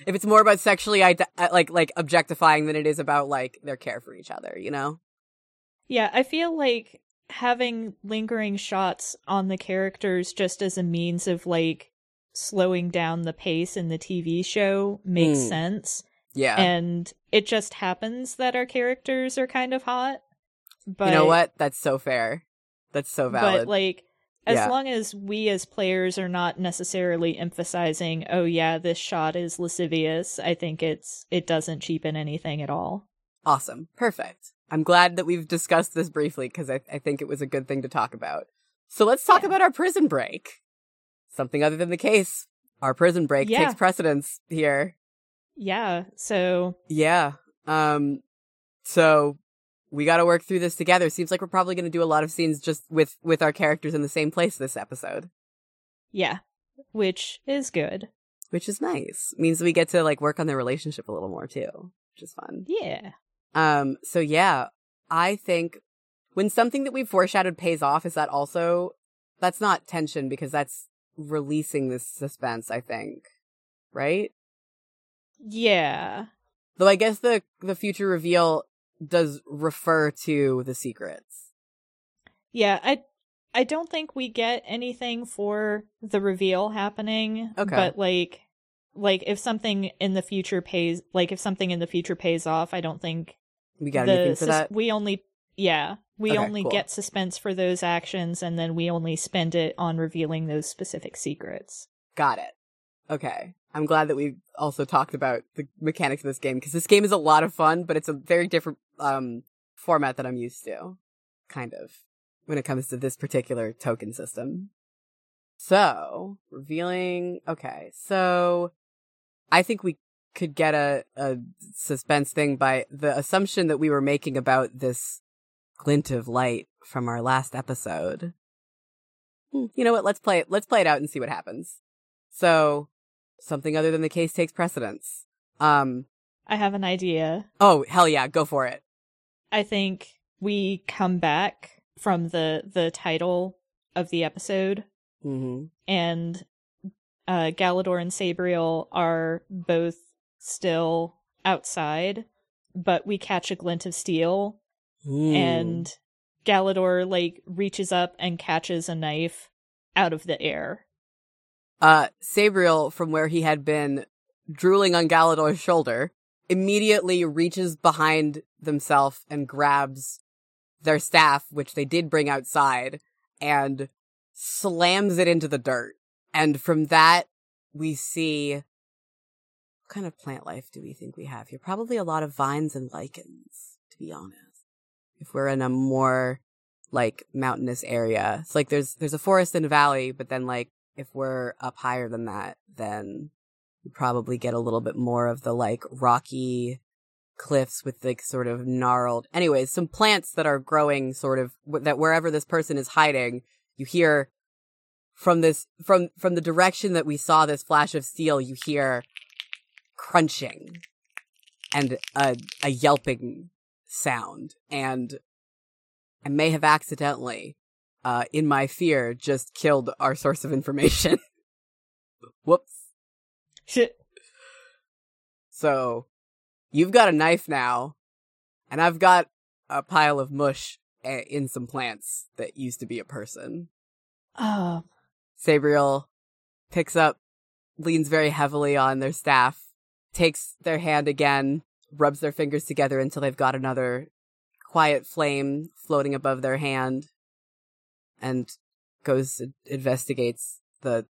if it's more about sexually ide- uh, like like objectifying than it is about like their care for each other, you know? Yeah, I feel like having lingering shots on the characters just as a means of like slowing down the pace in the TV show makes Mm. sense. Yeah. And it just happens that our characters are kind of hot. But you know what? That's so fair. That's so valid. But like as Yeah. long as we as players are not necessarily emphasizing, oh yeah, this shot is lascivious, I think it's it doesn't cheapen anything at all. Awesome. Perfect. I'm glad that we've discussed this briefly because I, I think it was a good thing to talk about. So let's talk Yeah. about our prison break. Something other than the case. Our prison break Yeah. takes precedence here. Yeah. So Yeah. Um, so we got to work through this together. Seems like we're probably going to do a lot of scenes just with, with our characters in the same place this episode, yeah. Which is good. which is nice. Means we get to like work on their relationship a little more too, which is fun. Yeah. Um, so yeah, I think when something that we've foreshadowed pays off, is that also, that's not tension because that's releasing this suspense, I think. Right? Yeah. Though I guess the, the future reveal does refer to the secrets. Yeah, I I don't think we get anything for the reveal happening. Okay. But like like if something in the future pays like if something in the future pays off, I don't think We got the anything for that? we only yeah, we Okay, only cool. get suspense for those actions and then we only spend it on revealing those specific secrets. Got it. Okay. I'm glad that we also talked about the mechanics of this game because this game is a lot of fun, but it's a very different um format that I'm used to. Kind of. When it comes to this particular token system. So, revealing okay. So I think we could get a, a suspense thing by the assumption that we were making about this glint of light from our last episode. Hmm, You know what? Let's play it. Let's play it out and see what happens. So, something other than the case takes precedence. Um, I have an idea. oh, hell yeah, go for it. I think we come back from the the title of the episode Mm-hmm. and uh, Galador and Sabriel are both still outside, but we catch a glint of steel, Hmm. and Galador like reaches up and catches a knife out of the air. uh, Sabriel, from where he had been drooling on Galador's shoulder, immediately reaches behind themselves and grabs their staff, which they did bring outside, and slams it into the dirt. And from that, we see what kind of plant life do we think we have here? Probably a lot of vines and lichens, to be honest. If we're in a more like mountainous area, it's like there's there's a forest and a valley, but then like if we're up higher than that, then we probably get a little bit more of the like rocky cliffs with like sort of gnarled. Anyways, some plants that are growing sort of that wherever this person is hiding, you hear from this from from the direction that we saw this flash of steel, you hear crunching and a a yelping sound and I may have accidentally uh, in my fear, just killed our source of information. <laughs> Whoops. Shit. So, you've got a knife now, and I've got a pile of mush a- in some plants that used to be a person. Oh, Sabriel picks up, leans very heavily on their staff, takes their hand again, rubs their fingers together until they've got another quiet flame floating above their hand, and goes and investigates the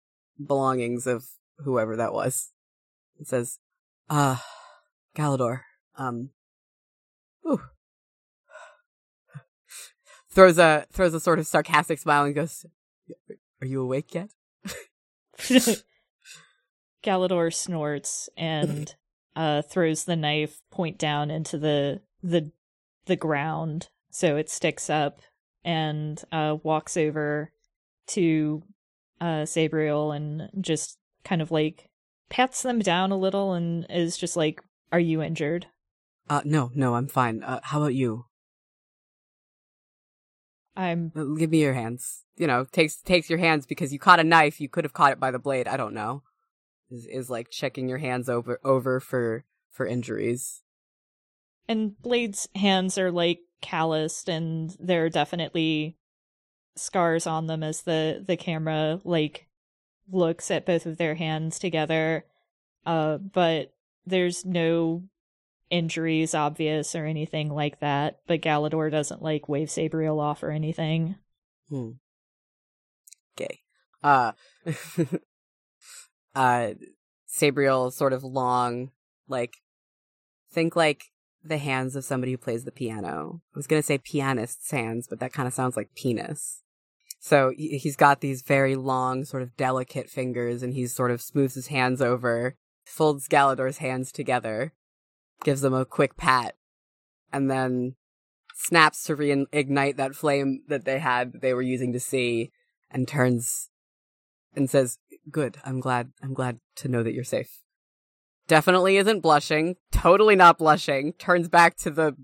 belongings of whoever that was. And says, uh, Galador, um, ooh. <sighs> Throws a, throws a sort of sarcastic smile and goes, are you awake yet? <laughs> Galador snorts and uh, throws the knife point down into the the the ground so it sticks up and uh, walks over to uh, Sabriel and just kind of like pats them down a little and is just like, "Are you injured?" Uh, no, no, I'm fine. Uh, how about you? I'm Uh, Give me your hands. You know, takes takes your hands because you caught a knife. You could have caught it by the blade. I don't know. Is is like checking your hands over over for for injuries. and Blade's hands are like calloused and there are definitely scars on them as the the camera like looks at both of their hands together uh but there's no injuries obvious or anything like that but Galador doesn't like wave Sabriel off or anything Hmm. Gay. Uh, <laughs> uh, Sabriel sort of long, like, think like the hands of somebody who plays the piano. I was gonna say pianist's hands, but that kind of sounds like penis. So he- he's got these very long, sort of delicate fingers, and he sort of smooths his hands over, folds Galador's hands together, gives them a quick pat, and then snaps to reignite that flame that they had that they were using to see and turns and says good i'm glad i'm glad to know that you're safe. Definitely isn't blushing totally not blushing turns back to the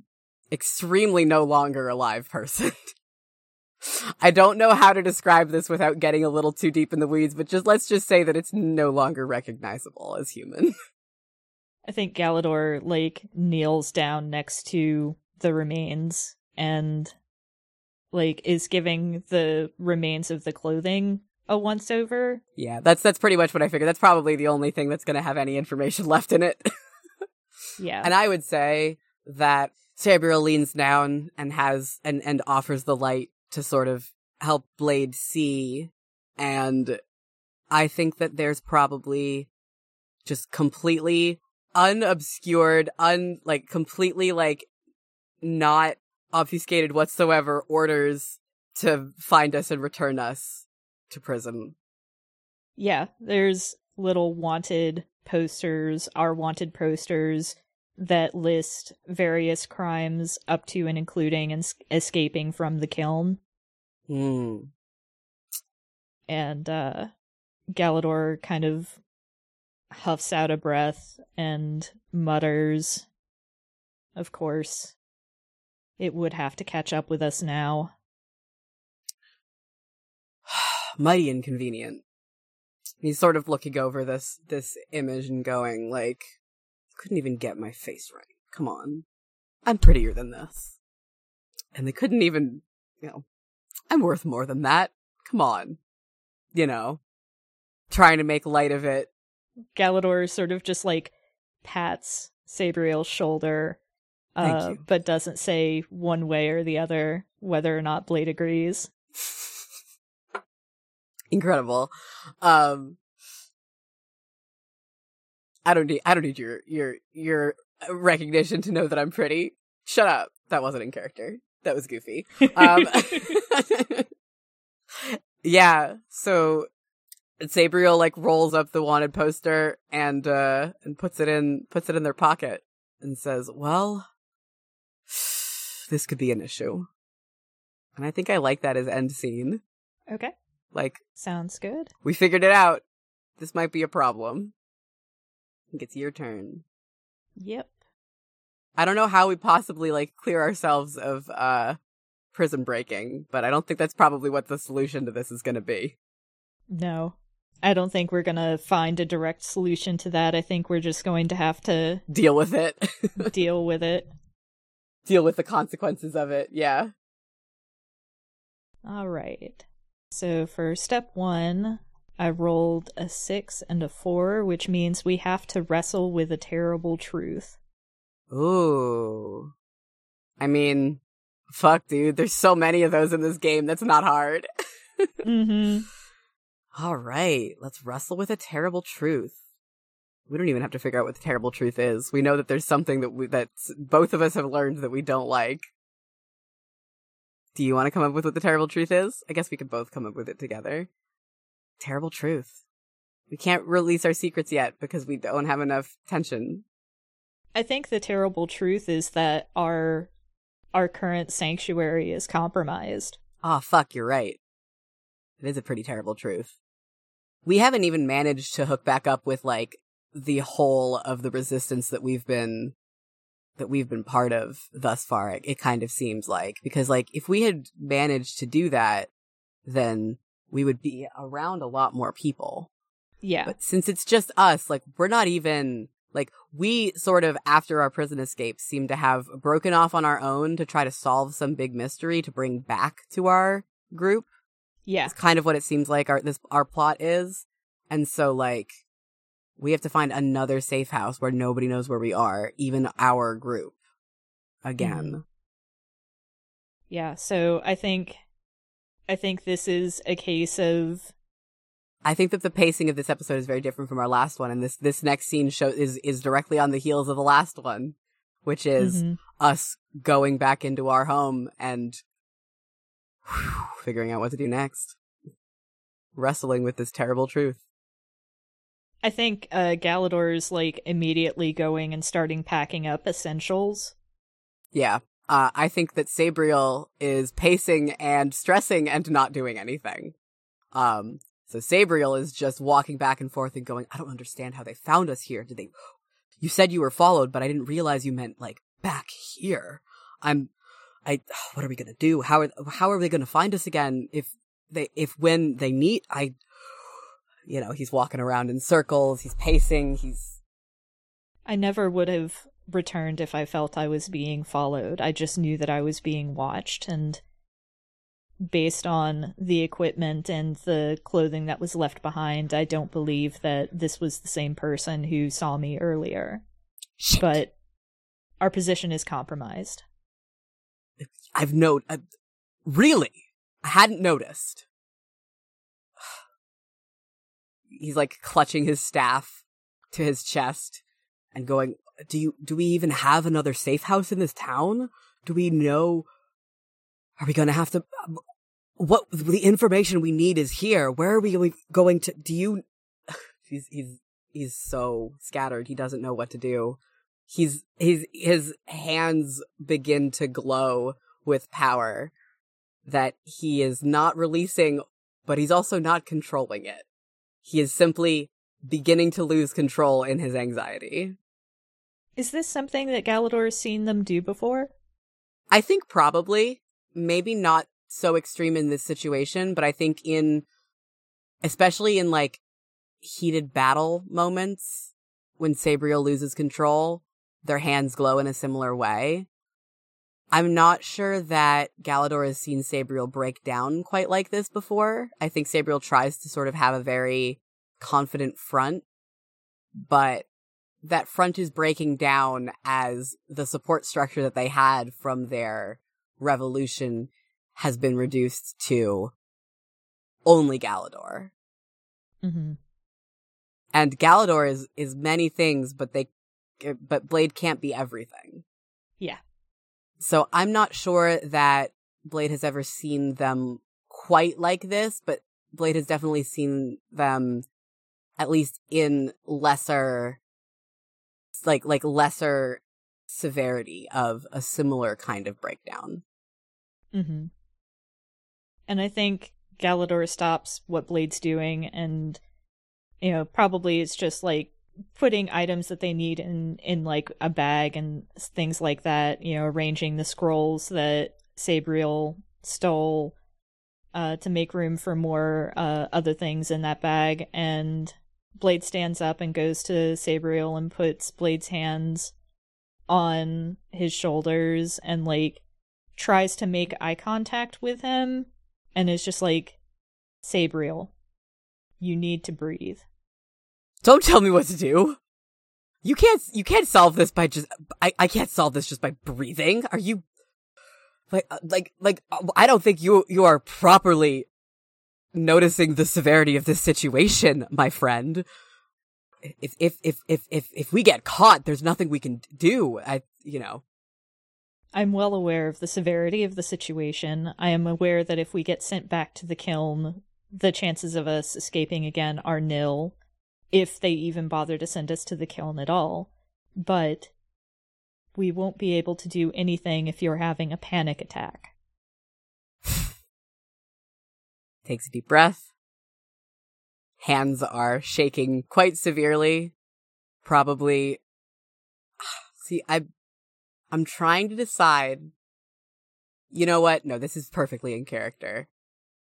extremely no longer alive person <laughs> i don't know how to describe this without getting a little too deep in the weeds but just let's just say that it's no longer recognizable as human <laughs> I think Galador like kneels down next to the remains and like is giving the remains of the clothing a once over. yeah that's that's pretty much what i figured that's probably the only thing that's going to have any information <laughs> left in it Yeah. And I would say that Sabriel leans down and has and and offers the light to sort of help Blade see. And I think that there's probably just completely unobscured, un like completely like not obfuscated whatsoever orders to find us and return us to prison. yeah, there's little wanted posters, our wanted posters that list various crimes up to and including and escaping from the kiln. Hmm. and uh Galador kind of huffs out a breath and mutters of course it would have to catch up with us now <sighs> mighty inconvenient. He's sort of looking over this this image and going like, couldn't even get my face right. Come on, I'm prettier than this, and they couldn't even, you know, I'm worth more than that. Come on, you know, trying to make light of it. Galador sort of just like pats Sabriel's shoulder uh, but doesn't say one way or the other whether or not Blade agrees. <laughs> Incredible. Um, I don't need I don't need your your your recognition to know that I'm pretty. Shut up. That wasn't in character. That was goofy. Um, <laughs> <laughs> yeah. So Sabriel like rolls up the wanted poster and uh and puts it in puts it in their pocket and says, "Well, this could be an issue." And I think I like that as end scene. okay, Like sounds good. we figured it out. This might be a problem. It's your turn. Yep. I don't know how we possibly like clear ourselves of uh prison breaking, but I don't think that's probably what the solution to this is going to be. No. I don't think we're going to find a direct solution to that. I think we're just going to have to Deal with it. <laughs> deal with it. Deal with the consequences of it. Yeah. All right. So for step one, I rolled a six and a four, which means we have to wrestle with a terrible truth. Ooh. I mean, fuck, dude. There's so many of those in this game. That's not hard. <laughs> mm-hmm. All right. Let's wrestle with a terrible truth. We don't even have to figure out what the terrible truth is. We know that there's something that we, that both of us have learned that we don't like. Do you want to come up with what the terrible truth is? I guess we could both come up with it together. Terrible truth. We can't release our secrets yet because we don't have enough tension. I think the terrible truth is that our our current sanctuary is compromised. Ah, oh, fuck, you're right. It is a pretty terrible truth. We haven't even managed to hook back up with like the whole of the resistance that we've been that we've been part of thus far it, it kind of seems like because like if we had managed to do that then we would be around a lot more people yeah but since it's just us like we're not even like we sort of after our prison escape seem to have broken off on our own to try to solve some big mystery to bring back to our group yeah it's kind of what it seems like our this our plot is and so like we have to find another safe house where nobody knows where we are, even our group. Again. Mm-hmm. Yeah, so I think I think this is a case of I think that the pacing of this episode is very different from our last one and this this next scene show is is directly on the heels of the last one, which is mm-hmm. us going back into our home and whew, figuring out what to do next. Wrestling with this terrible truth. I think uh, Galador's like immediately going and starting packing up essentials. Yeah. Uh, I think that Sabriel is pacing and stressing and not doing anything. Um, so Sabriel is just walking back and forth and going, I don't understand how they found us here. Did they, <gasps> you said you were followed, but I didn't realize you meant like back here. I'm, I, <sighs> what are we gonna do? How are, how are they gonna find us again if they, if when they meet, I, you know, he's walking around in circles, he's pacing, he's. I never would have returned if I felt I was being followed. I just knew that I was being watched, and based on the equipment and the clothing that was left behind, I don't believe that this was the same person who saw me earlier. Shit. But our position is compromised. I've no, uh, really, I hadn't noticed. <sighs> he's like clutching his staff to his chest and going, "Do you do we even have another safe house in this town? Do we know are we going to have to um, what the information we need is here. Where are we going to do you <sighs> he's he's he's so scattered. He doesn't know what to do. He's his his hands begin to glow with power that he is not releasing but he's also not controlling it. He is simply beginning to lose control in his anxiety. Is this something that Galador has seen them do before? I think probably. Maybe not so extreme in this situation, but I think in, especially in like heated battle moments, when Sabriel loses control, their hands glow in a similar way. I'm not sure that Galador has seen Sabriel break down quite like this before. I think Sabriel tries to sort of have a very confident front, but that front is breaking down as the support structure that they had from their revolution has been reduced to only Galador. Mm-hmm. And Galador is is many things, but they but Blade can't be everything. Yeah. So I'm not sure that Blade has ever seen them quite like this, but Blade has definitely seen them at least in lesser like like lesser severity of a similar kind of breakdown. Mhm. And I think Galador stops what Blade's doing and you know, probably it's just like putting items that they need in in like a bag and things like that, you know, arranging the scrolls that Sabriel stole uh, to make room for more uh, other things in that bag. And Blade stands up and goes to Sabriel and puts Blade's hands on his shoulders and like tries to make eye contact with him, and is just like, Sabriel, you need to breathe. Don't tell me what to do. You can't you can't solve this by just I, I can't solve this just by breathing. Are you like uh, like like uh, I don't think you you are properly noticing the severity of this situation, my friend. If if if if if if we get caught, there's nothing we can do. I you know. I'm well aware of the severity of the situation. I am aware that if we get sent back to the kiln, the chances of us escaping again are nil, if they even bother to send us to the kiln at all. But we won't be able to do anything if you're having a panic attack. Takes a deep breath. Hands are shaking quite severely. Probably. <sighs> See, I, I'm trying to decide. You know what? No, this is perfectly in character.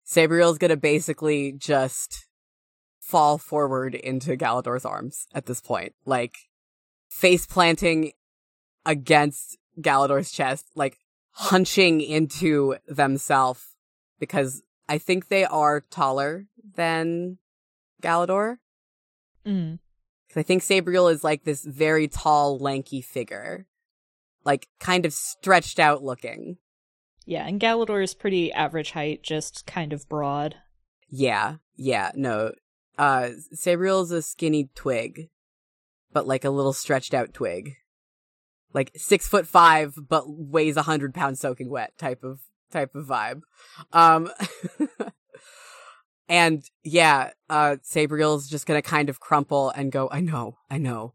Sabriel's gonna basically just fall forward into Galador's arms at this point. Like, face planting against Galador's chest, like hunching into themselves because I think they are taller than Galador. Mm. I think Sabriel is like this very tall, lanky figure, like kind of stretched out looking. Yeah, and Galador is pretty average height, just kind of broad. Yeah, yeah, no. Uh, Sabriel is a skinny twig, but like a little stretched out twig. Like six foot five, but weighs a hundred pounds soaking wet type of, type of vibe. Um, <laughs> and yeah, uh, Sabriel's just gonna kind of crumple and go, I know, I know,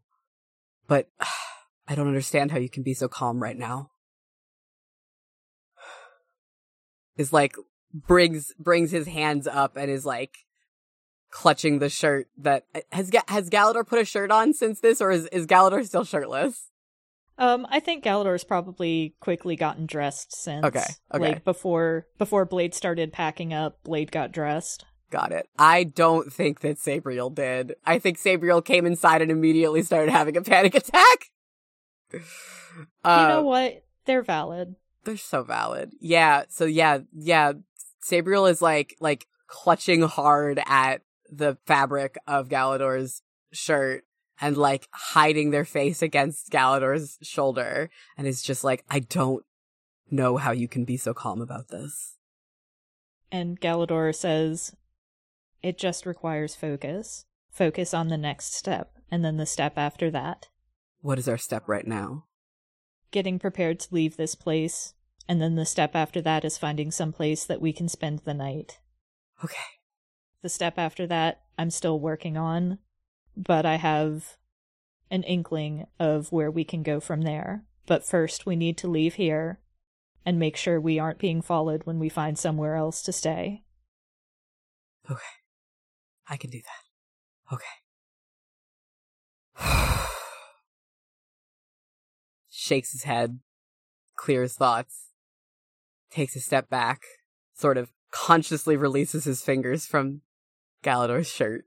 but <sighs> I don't understand how you can be so calm right now. <sighs> is like brings brings his hands up and is like clutching the shirt that has has Galador put a shirt on since this or is is Galador still shirtless? Um, I think Galador's probably quickly gotten dressed since. Okay, okay. Like before before Blade started packing up, Blade got dressed. Got it. I don't think that Sabriel did. I think Sabriel came inside and immediately started having a panic attack. Uh, you know what? They're valid. They're so valid. Yeah. So yeah, yeah. Sabriel is like like clutching hard at the fabric of Galador's shirt and like hiding their face against Galador's shoulder and is just like, I don't know how you can be so calm about this. And Galador says, It just requires focus. Focus on the next step, and then the step after that. What is our step right now? getting prepared to leave this place, and then the step after that is finding some place that we can spend the night. Okay. The step after that, I'm still working on, but I have an inkling of where we can go from there. But first, we need to leave here and make sure we aren't being followed when we find somewhere else to stay. Okay. I can do that. Okay. <sighs> shakes his head, clears thoughts, takes a step back, sort of consciously releases his fingers from Galador's shirt,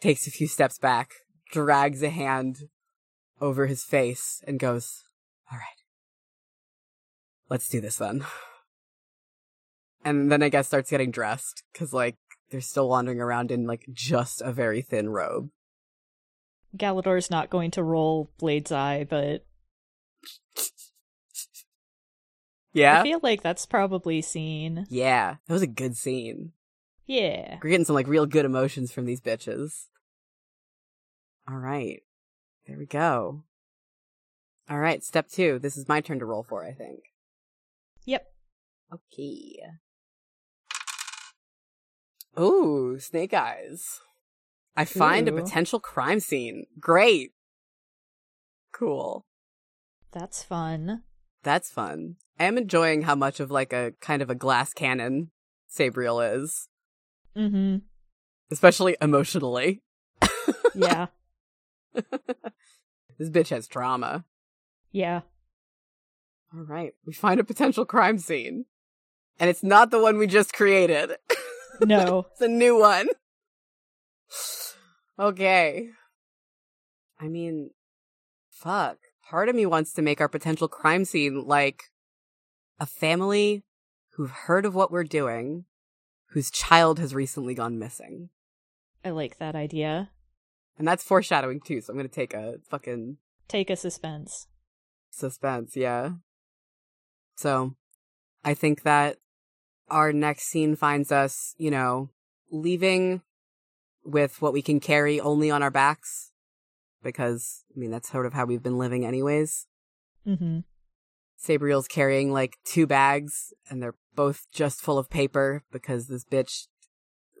takes a few steps back, drags a hand over his face, and goes, All right. Let's do this then. And then I guess starts getting dressed, because, like, they're still wandering around in, like, just a very thin robe. Galador's not going to roll Blade's eye, but yeah. I feel like that's probably seen. Yeah. That was a good scene. Yeah. We're getting some like real good emotions from these bitches. All right. There we go. All right, step 2. This is my turn to roll for, I think. Yep. Okay. Ooh, snake eyes. I find Ooh. a potential crime scene. Great. Cool. That's fun. That's fun. I am enjoying how much of like a kind of a glass cannon Sabriel is. Mm-hmm. Especially emotionally. <laughs> Yeah. <laughs> this bitch has trauma. Yeah. All right. We find a potential crime scene. And it's not the one we just created. <laughs> No. it's a new one. <sighs> Okay. I mean, fuck. Part of me wants to make our potential crime scene like a family who've heard of what we're doing whose child has recently gone missing. I like that idea. And that's foreshadowing too, so I'm gonna take a fucking Take a suspense. suspense, yeah. So I think that our next scene finds us, you know, leaving with what we can carry only on our backs. Because, I mean, that's sort of how we've been living anyways. Mm-hmm. Sabriel's carrying like two bags, and they're both just full of paper because this bitch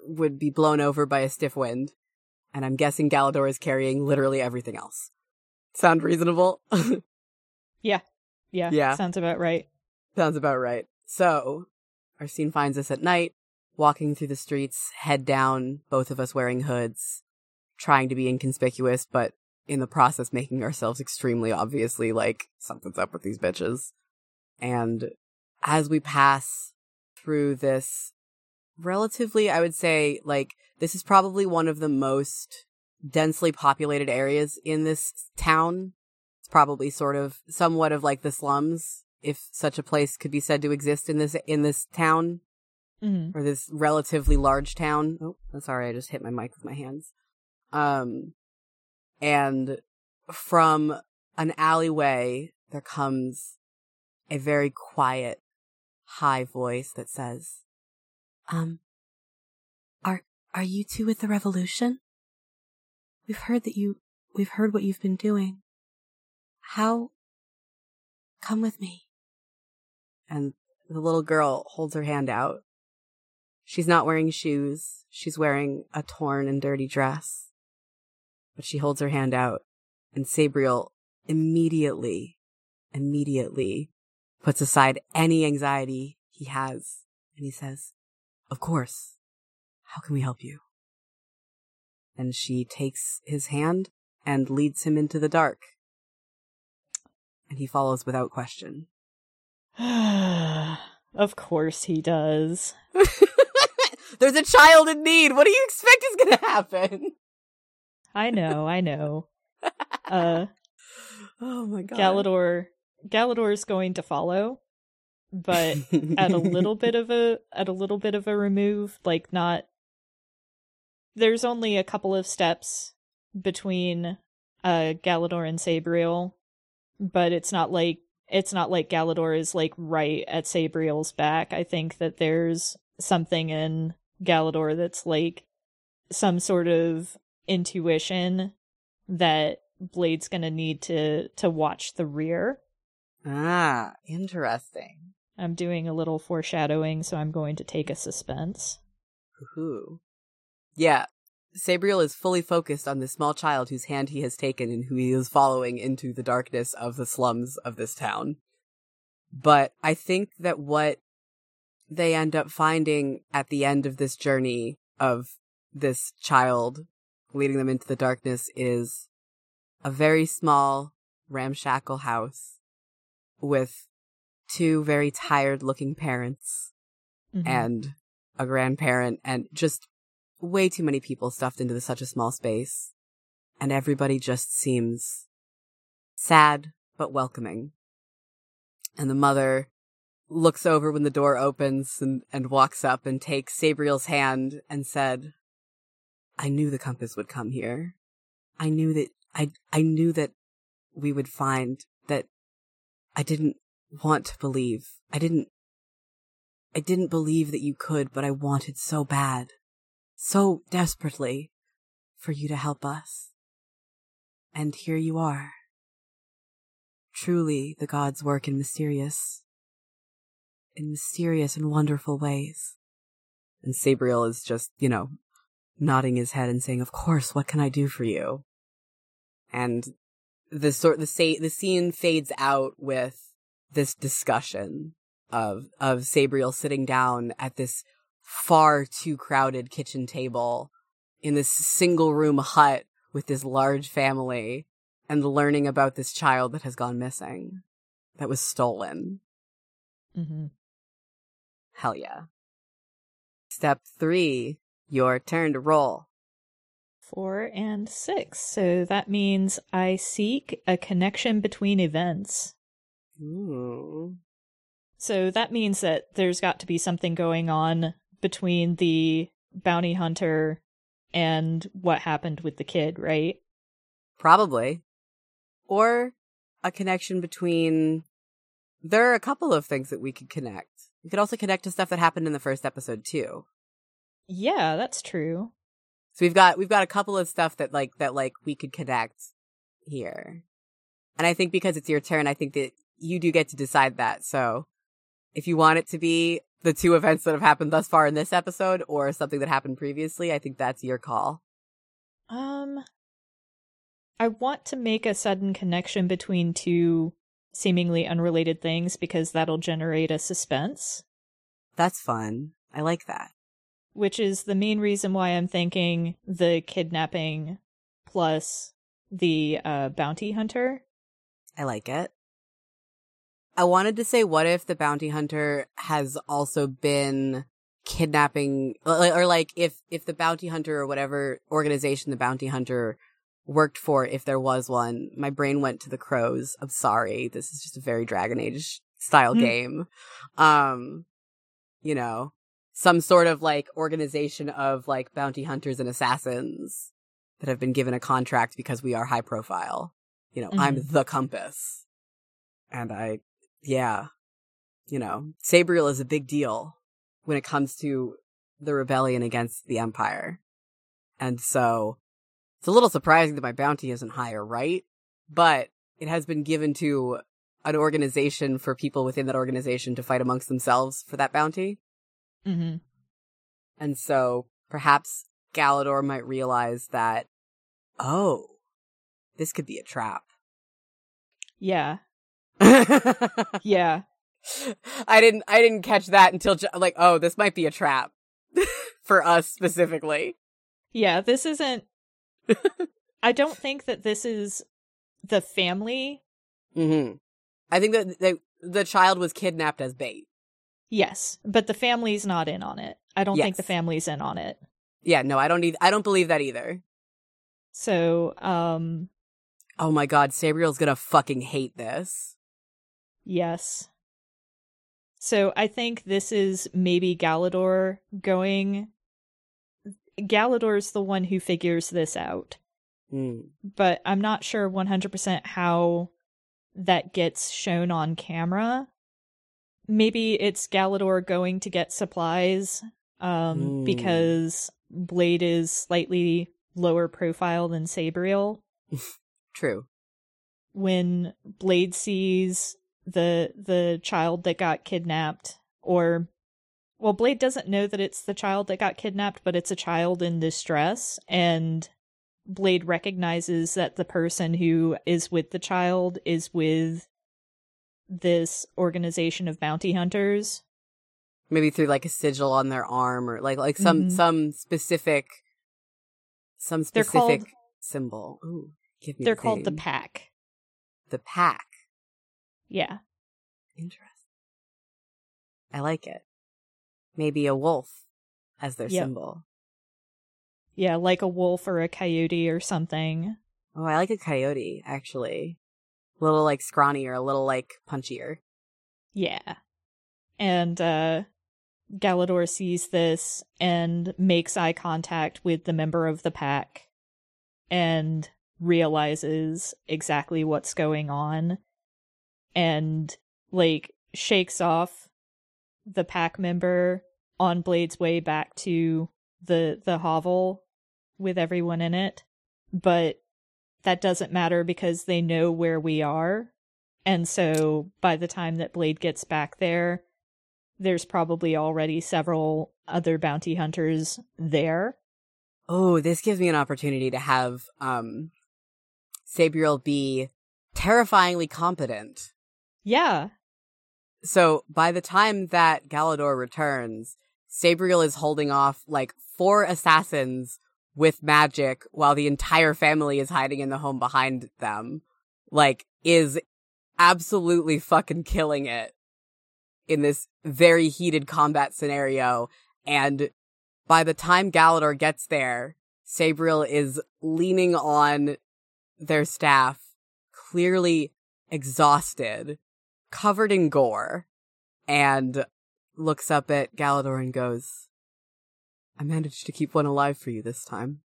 would be blown over by a stiff wind. And I'm guessing Galador is carrying literally everything else. Sound reasonable? <laughs> Yeah. Yeah. Yeah. Sounds about right. Sounds about right. So, our scene finds us at night, walking through the streets, head down, both of us wearing hoods, trying to be inconspicuous, but in the process making ourselves extremely obviously like something's up with these bitches. And as we pass through this relatively, I would say, like, this is probably one of the most densely populated areas in this town. It's probably sort of somewhat of like the slums, if such a place could be said to exist in this in this town Mm-hmm. or this relatively large town. Oh, I'm sorry, I just hit my mic with my hands. Um, and from an alleyway, there comes a very quiet, high voice that says, "Um, are are you two with the revolution? We've heard that you. We've heard what you've been doing. How? Come with me." And the little girl holds her hand out. She's not wearing shoes. She's wearing a torn and dirty dress. But she holds her hand out, and Sabriel immediately, immediately puts aside any anxiety he has, and he says, Of course. How can we help you? And she takes his hand and leads him into the dark. And he follows without question. <sighs> of course he does. <laughs> There's a child in need. What do you expect is going to happen? I know, I know. Uh <laughs> Oh my god. Galador Galador's going to follow, but at a little <laughs> bit of a at a little bit of a remove, like not there's only a couple of steps between uh Galador and Sabriel, but it's not like it's not like Galador is like right at Sabriel's back. I think that there's something in Galador that's like some sort of intuition that Blade's gonna need to to watch the rear. Ah, interesting. I'm doing a little foreshadowing, so I'm going to take a suspense. Ooh. Yeah. Sabriel is fully focused on the small child whose hand he has taken and who he is following into the darkness of the slums of this town. But I think that what they end up finding at the end of this journey of this child leading them into the darkness is a very small, ramshackle house with two very tired looking parents Mhm. and a grandparent and just way too many people stuffed into such a small space. And everybody just seems sad but welcoming. And the mother looks over when the door opens and, and walks up and takes Sabriel's hand and said, I knew the compass would come here. I knew that I I knew that we would find that I didn't want to believe. I didn't I didn't believe that you could, but I wanted so bad, so desperately for you to help us. And here you are. Truly the gods work in mysterious in mysterious and wonderful ways. And Sabriel is just, you know, nodding his head and saying, "Of course, what can I do for you?" And the sort the say the scene fades out with this discussion of of Sabriel sitting down at this far too crowded kitchen table in this single room hut with this large family and learning about this child that has gone missing that was stolen. Mhm. Hell yeah. Step 3, your turn to roll. Four and six. So that means I seek a connection between events. Ooh. So that means that there's got to be something going on between the bounty hunter and what happened with the kid, right? Probably. Or a connection between. There are a couple of things that we could connect. We could also connect to stuff that happened in the first episode too. Yeah, that's true. So we've got we've got a couple of stuff that like that like we could connect here. And I think because it's your turn, I think that you do get to decide that. So if you want it to be the two events that have happened thus far in this episode or something that happened previously, I think that's your call. Um I want to make a sudden connection between two seemingly unrelated things because that'll generate a suspense. That's fun. I like that. Which is the main reason why I'm thinking the kidnapping plus the uh, bounty hunter. I like it. I wanted to say, what if the bounty hunter has also been kidnapping, or like if if the bounty hunter or whatever organization the bounty hunter worked for, if there was one. My brain went to the crows. I'm sorry. This is just a very Dragon Age style mm. game. Um, you know, some sort of like organization of like bounty hunters and assassins that have been given a contract because we are high profile. You know, mm-hmm. I'm the compass. And I yeah, you know, Sabriel is a big deal when it comes to the rebellion against the Empire. And so it's a little surprising that my bounty isn't higher, right? But it has been given to an organization for people within that organization to fight amongst themselves for that bounty. Mm-hmm. And so perhaps Galador might realize that, oh, this could be a trap. Yeah. <laughs> yeah. I didn't I didn't catch that until like oh this might be a trap <laughs> for us specifically. Yeah, this isn't <laughs> I don't think that this is the family. Mhm. I think that the, the child was kidnapped as bait. Yes, but the family's not in on it. I don't yes. think the family's in on it. Yeah, no, I don't need I don't believe that either. So, um Oh my god, Sabriel's gonna fucking hate this. Yes. So I think this is maybe Galador going. Galador's the one who figures this out. Mm. But I'm not sure 100% how that gets shown on camera. Maybe it's Galador going to get supplies um, mm. because Blade is slightly lower profile than Sabriel. <laughs> True. When Blade sees the the child that got kidnapped or well blade doesn't know that it's the child that got kidnapped but it's a child in distress and blade recognizes that the person who is with the child is with this organization of bounty hunters maybe through like a sigil on their arm or like like some mm-hmm. some specific some specific called, symbol Ooh, give me they're the called the pack the pack yeah. Interesting. I like it. Maybe a wolf as their yep. symbol. Yeah, like a wolf or a coyote or something. Oh, I like a coyote, actually. Little like scrawny or a little like punchier. Yeah. And uh Galador sees this and makes eye contact with the member of the pack and realizes exactly what's going on and like shakes off the pack member on Blade's way back to the the hovel with everyone in it. But that doesn't matter because they know where we are. And so by the time that Blade gets back there, there's probably already several other bounty hunters there. Oh, this gives me an opportunity to have um Sabriel be terrifyingly competent. Yeah. So by the time that Galador returns, Sabriel is holding off like four assassins with magic while the entire family is hiding in the home behind them. Like, is absolutely fucking killing it in this very heated combat scenario. And by the time Galador gets there, Sabriel is leaning on their staff, clearly exhausted, covered in gore and looks up at Galador and goes, I managed to keep one alive for you this time.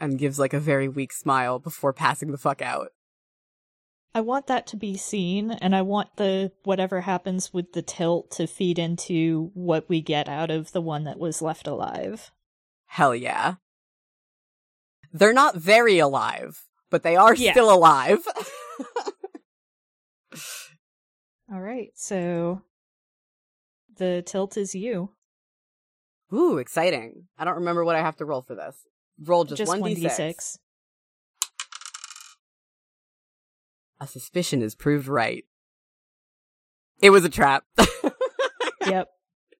And gives like a very weak smile before passing the fuck out. I want that to be seen, and I want the whatever happens with the tilt to feed into what we get out of the one that was left alive. Hell yeah. They're not very alive, but they are Yeah. still alive. <laughs> All right, so the tilt is you. Ooh, exciting. I don't remember what I have to roll for this. Roll just, Just 1d6. 1d6. A suspicion is proved right. It was a trap. <laughs> yep.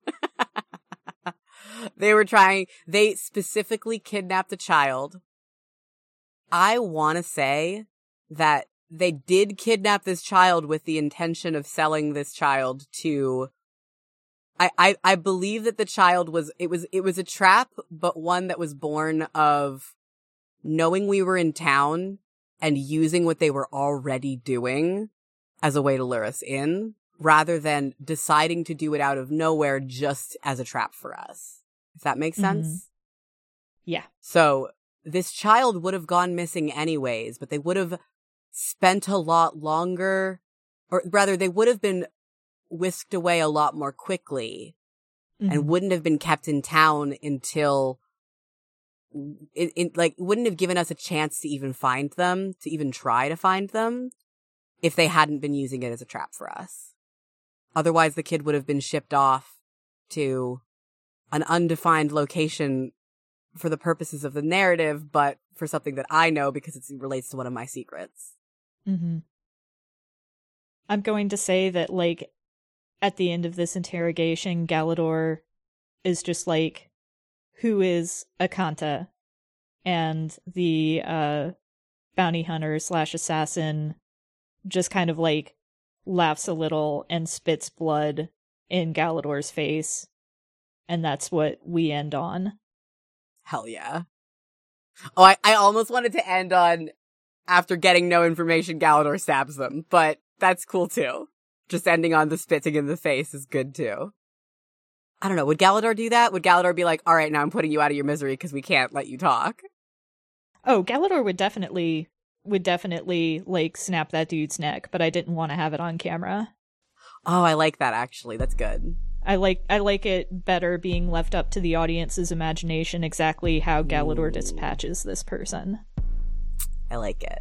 <laughs> they were trying, they specifically kidnapped a child. I want to say that they did kidnap this child with the intention of selling this child to I, I, I believe that the child was it was it was a trap, but one that was born of knowing we were in town and using what they were already doing as a way to lure us in, rather than deciding to do it out of nowhere just as a trap for us. If that makes Mhm. sense. Yeah. So this child would have gone missing anyways, but they would have spent a lot longer, or rather, they would have been whisked away a lot more quickly Mhm. and wouldn't have been kept in town until it, it like wouldn't have given us a chance to even find them, to even try to find them if they hadn't been using it as a trap for us. Otherwise, the kid would have been shipped off to an undefined location for the purposes of the narrative, but for something that I know because it relates to one of my secrets. Mm-hmm. I'm going to say that, like, at the end of this interrogation, Galador is just like, who is Akanta? And the uh, bounty hunter slash assassin just kind of like laughs a little and spits blood in Galador's face. And that's what we end on. Hell yeah. Oh, I, I almost wanted to end on after getting no information, Galador stabs them, but that's cool too. Just ending on the spitting in the face is good too. I don't know. Would Galador do that? Would Galador be like, all right, now I'm putting you out of your misery because we can't let you talk? Oh, Galador would definitely would definitely like snap that dude's neck, but I didn't want to have it on camera. Oh, I like that actually. That's good. I like I like it better being left up to the audience's imagination exactly how Galador dispatches this person. I like it.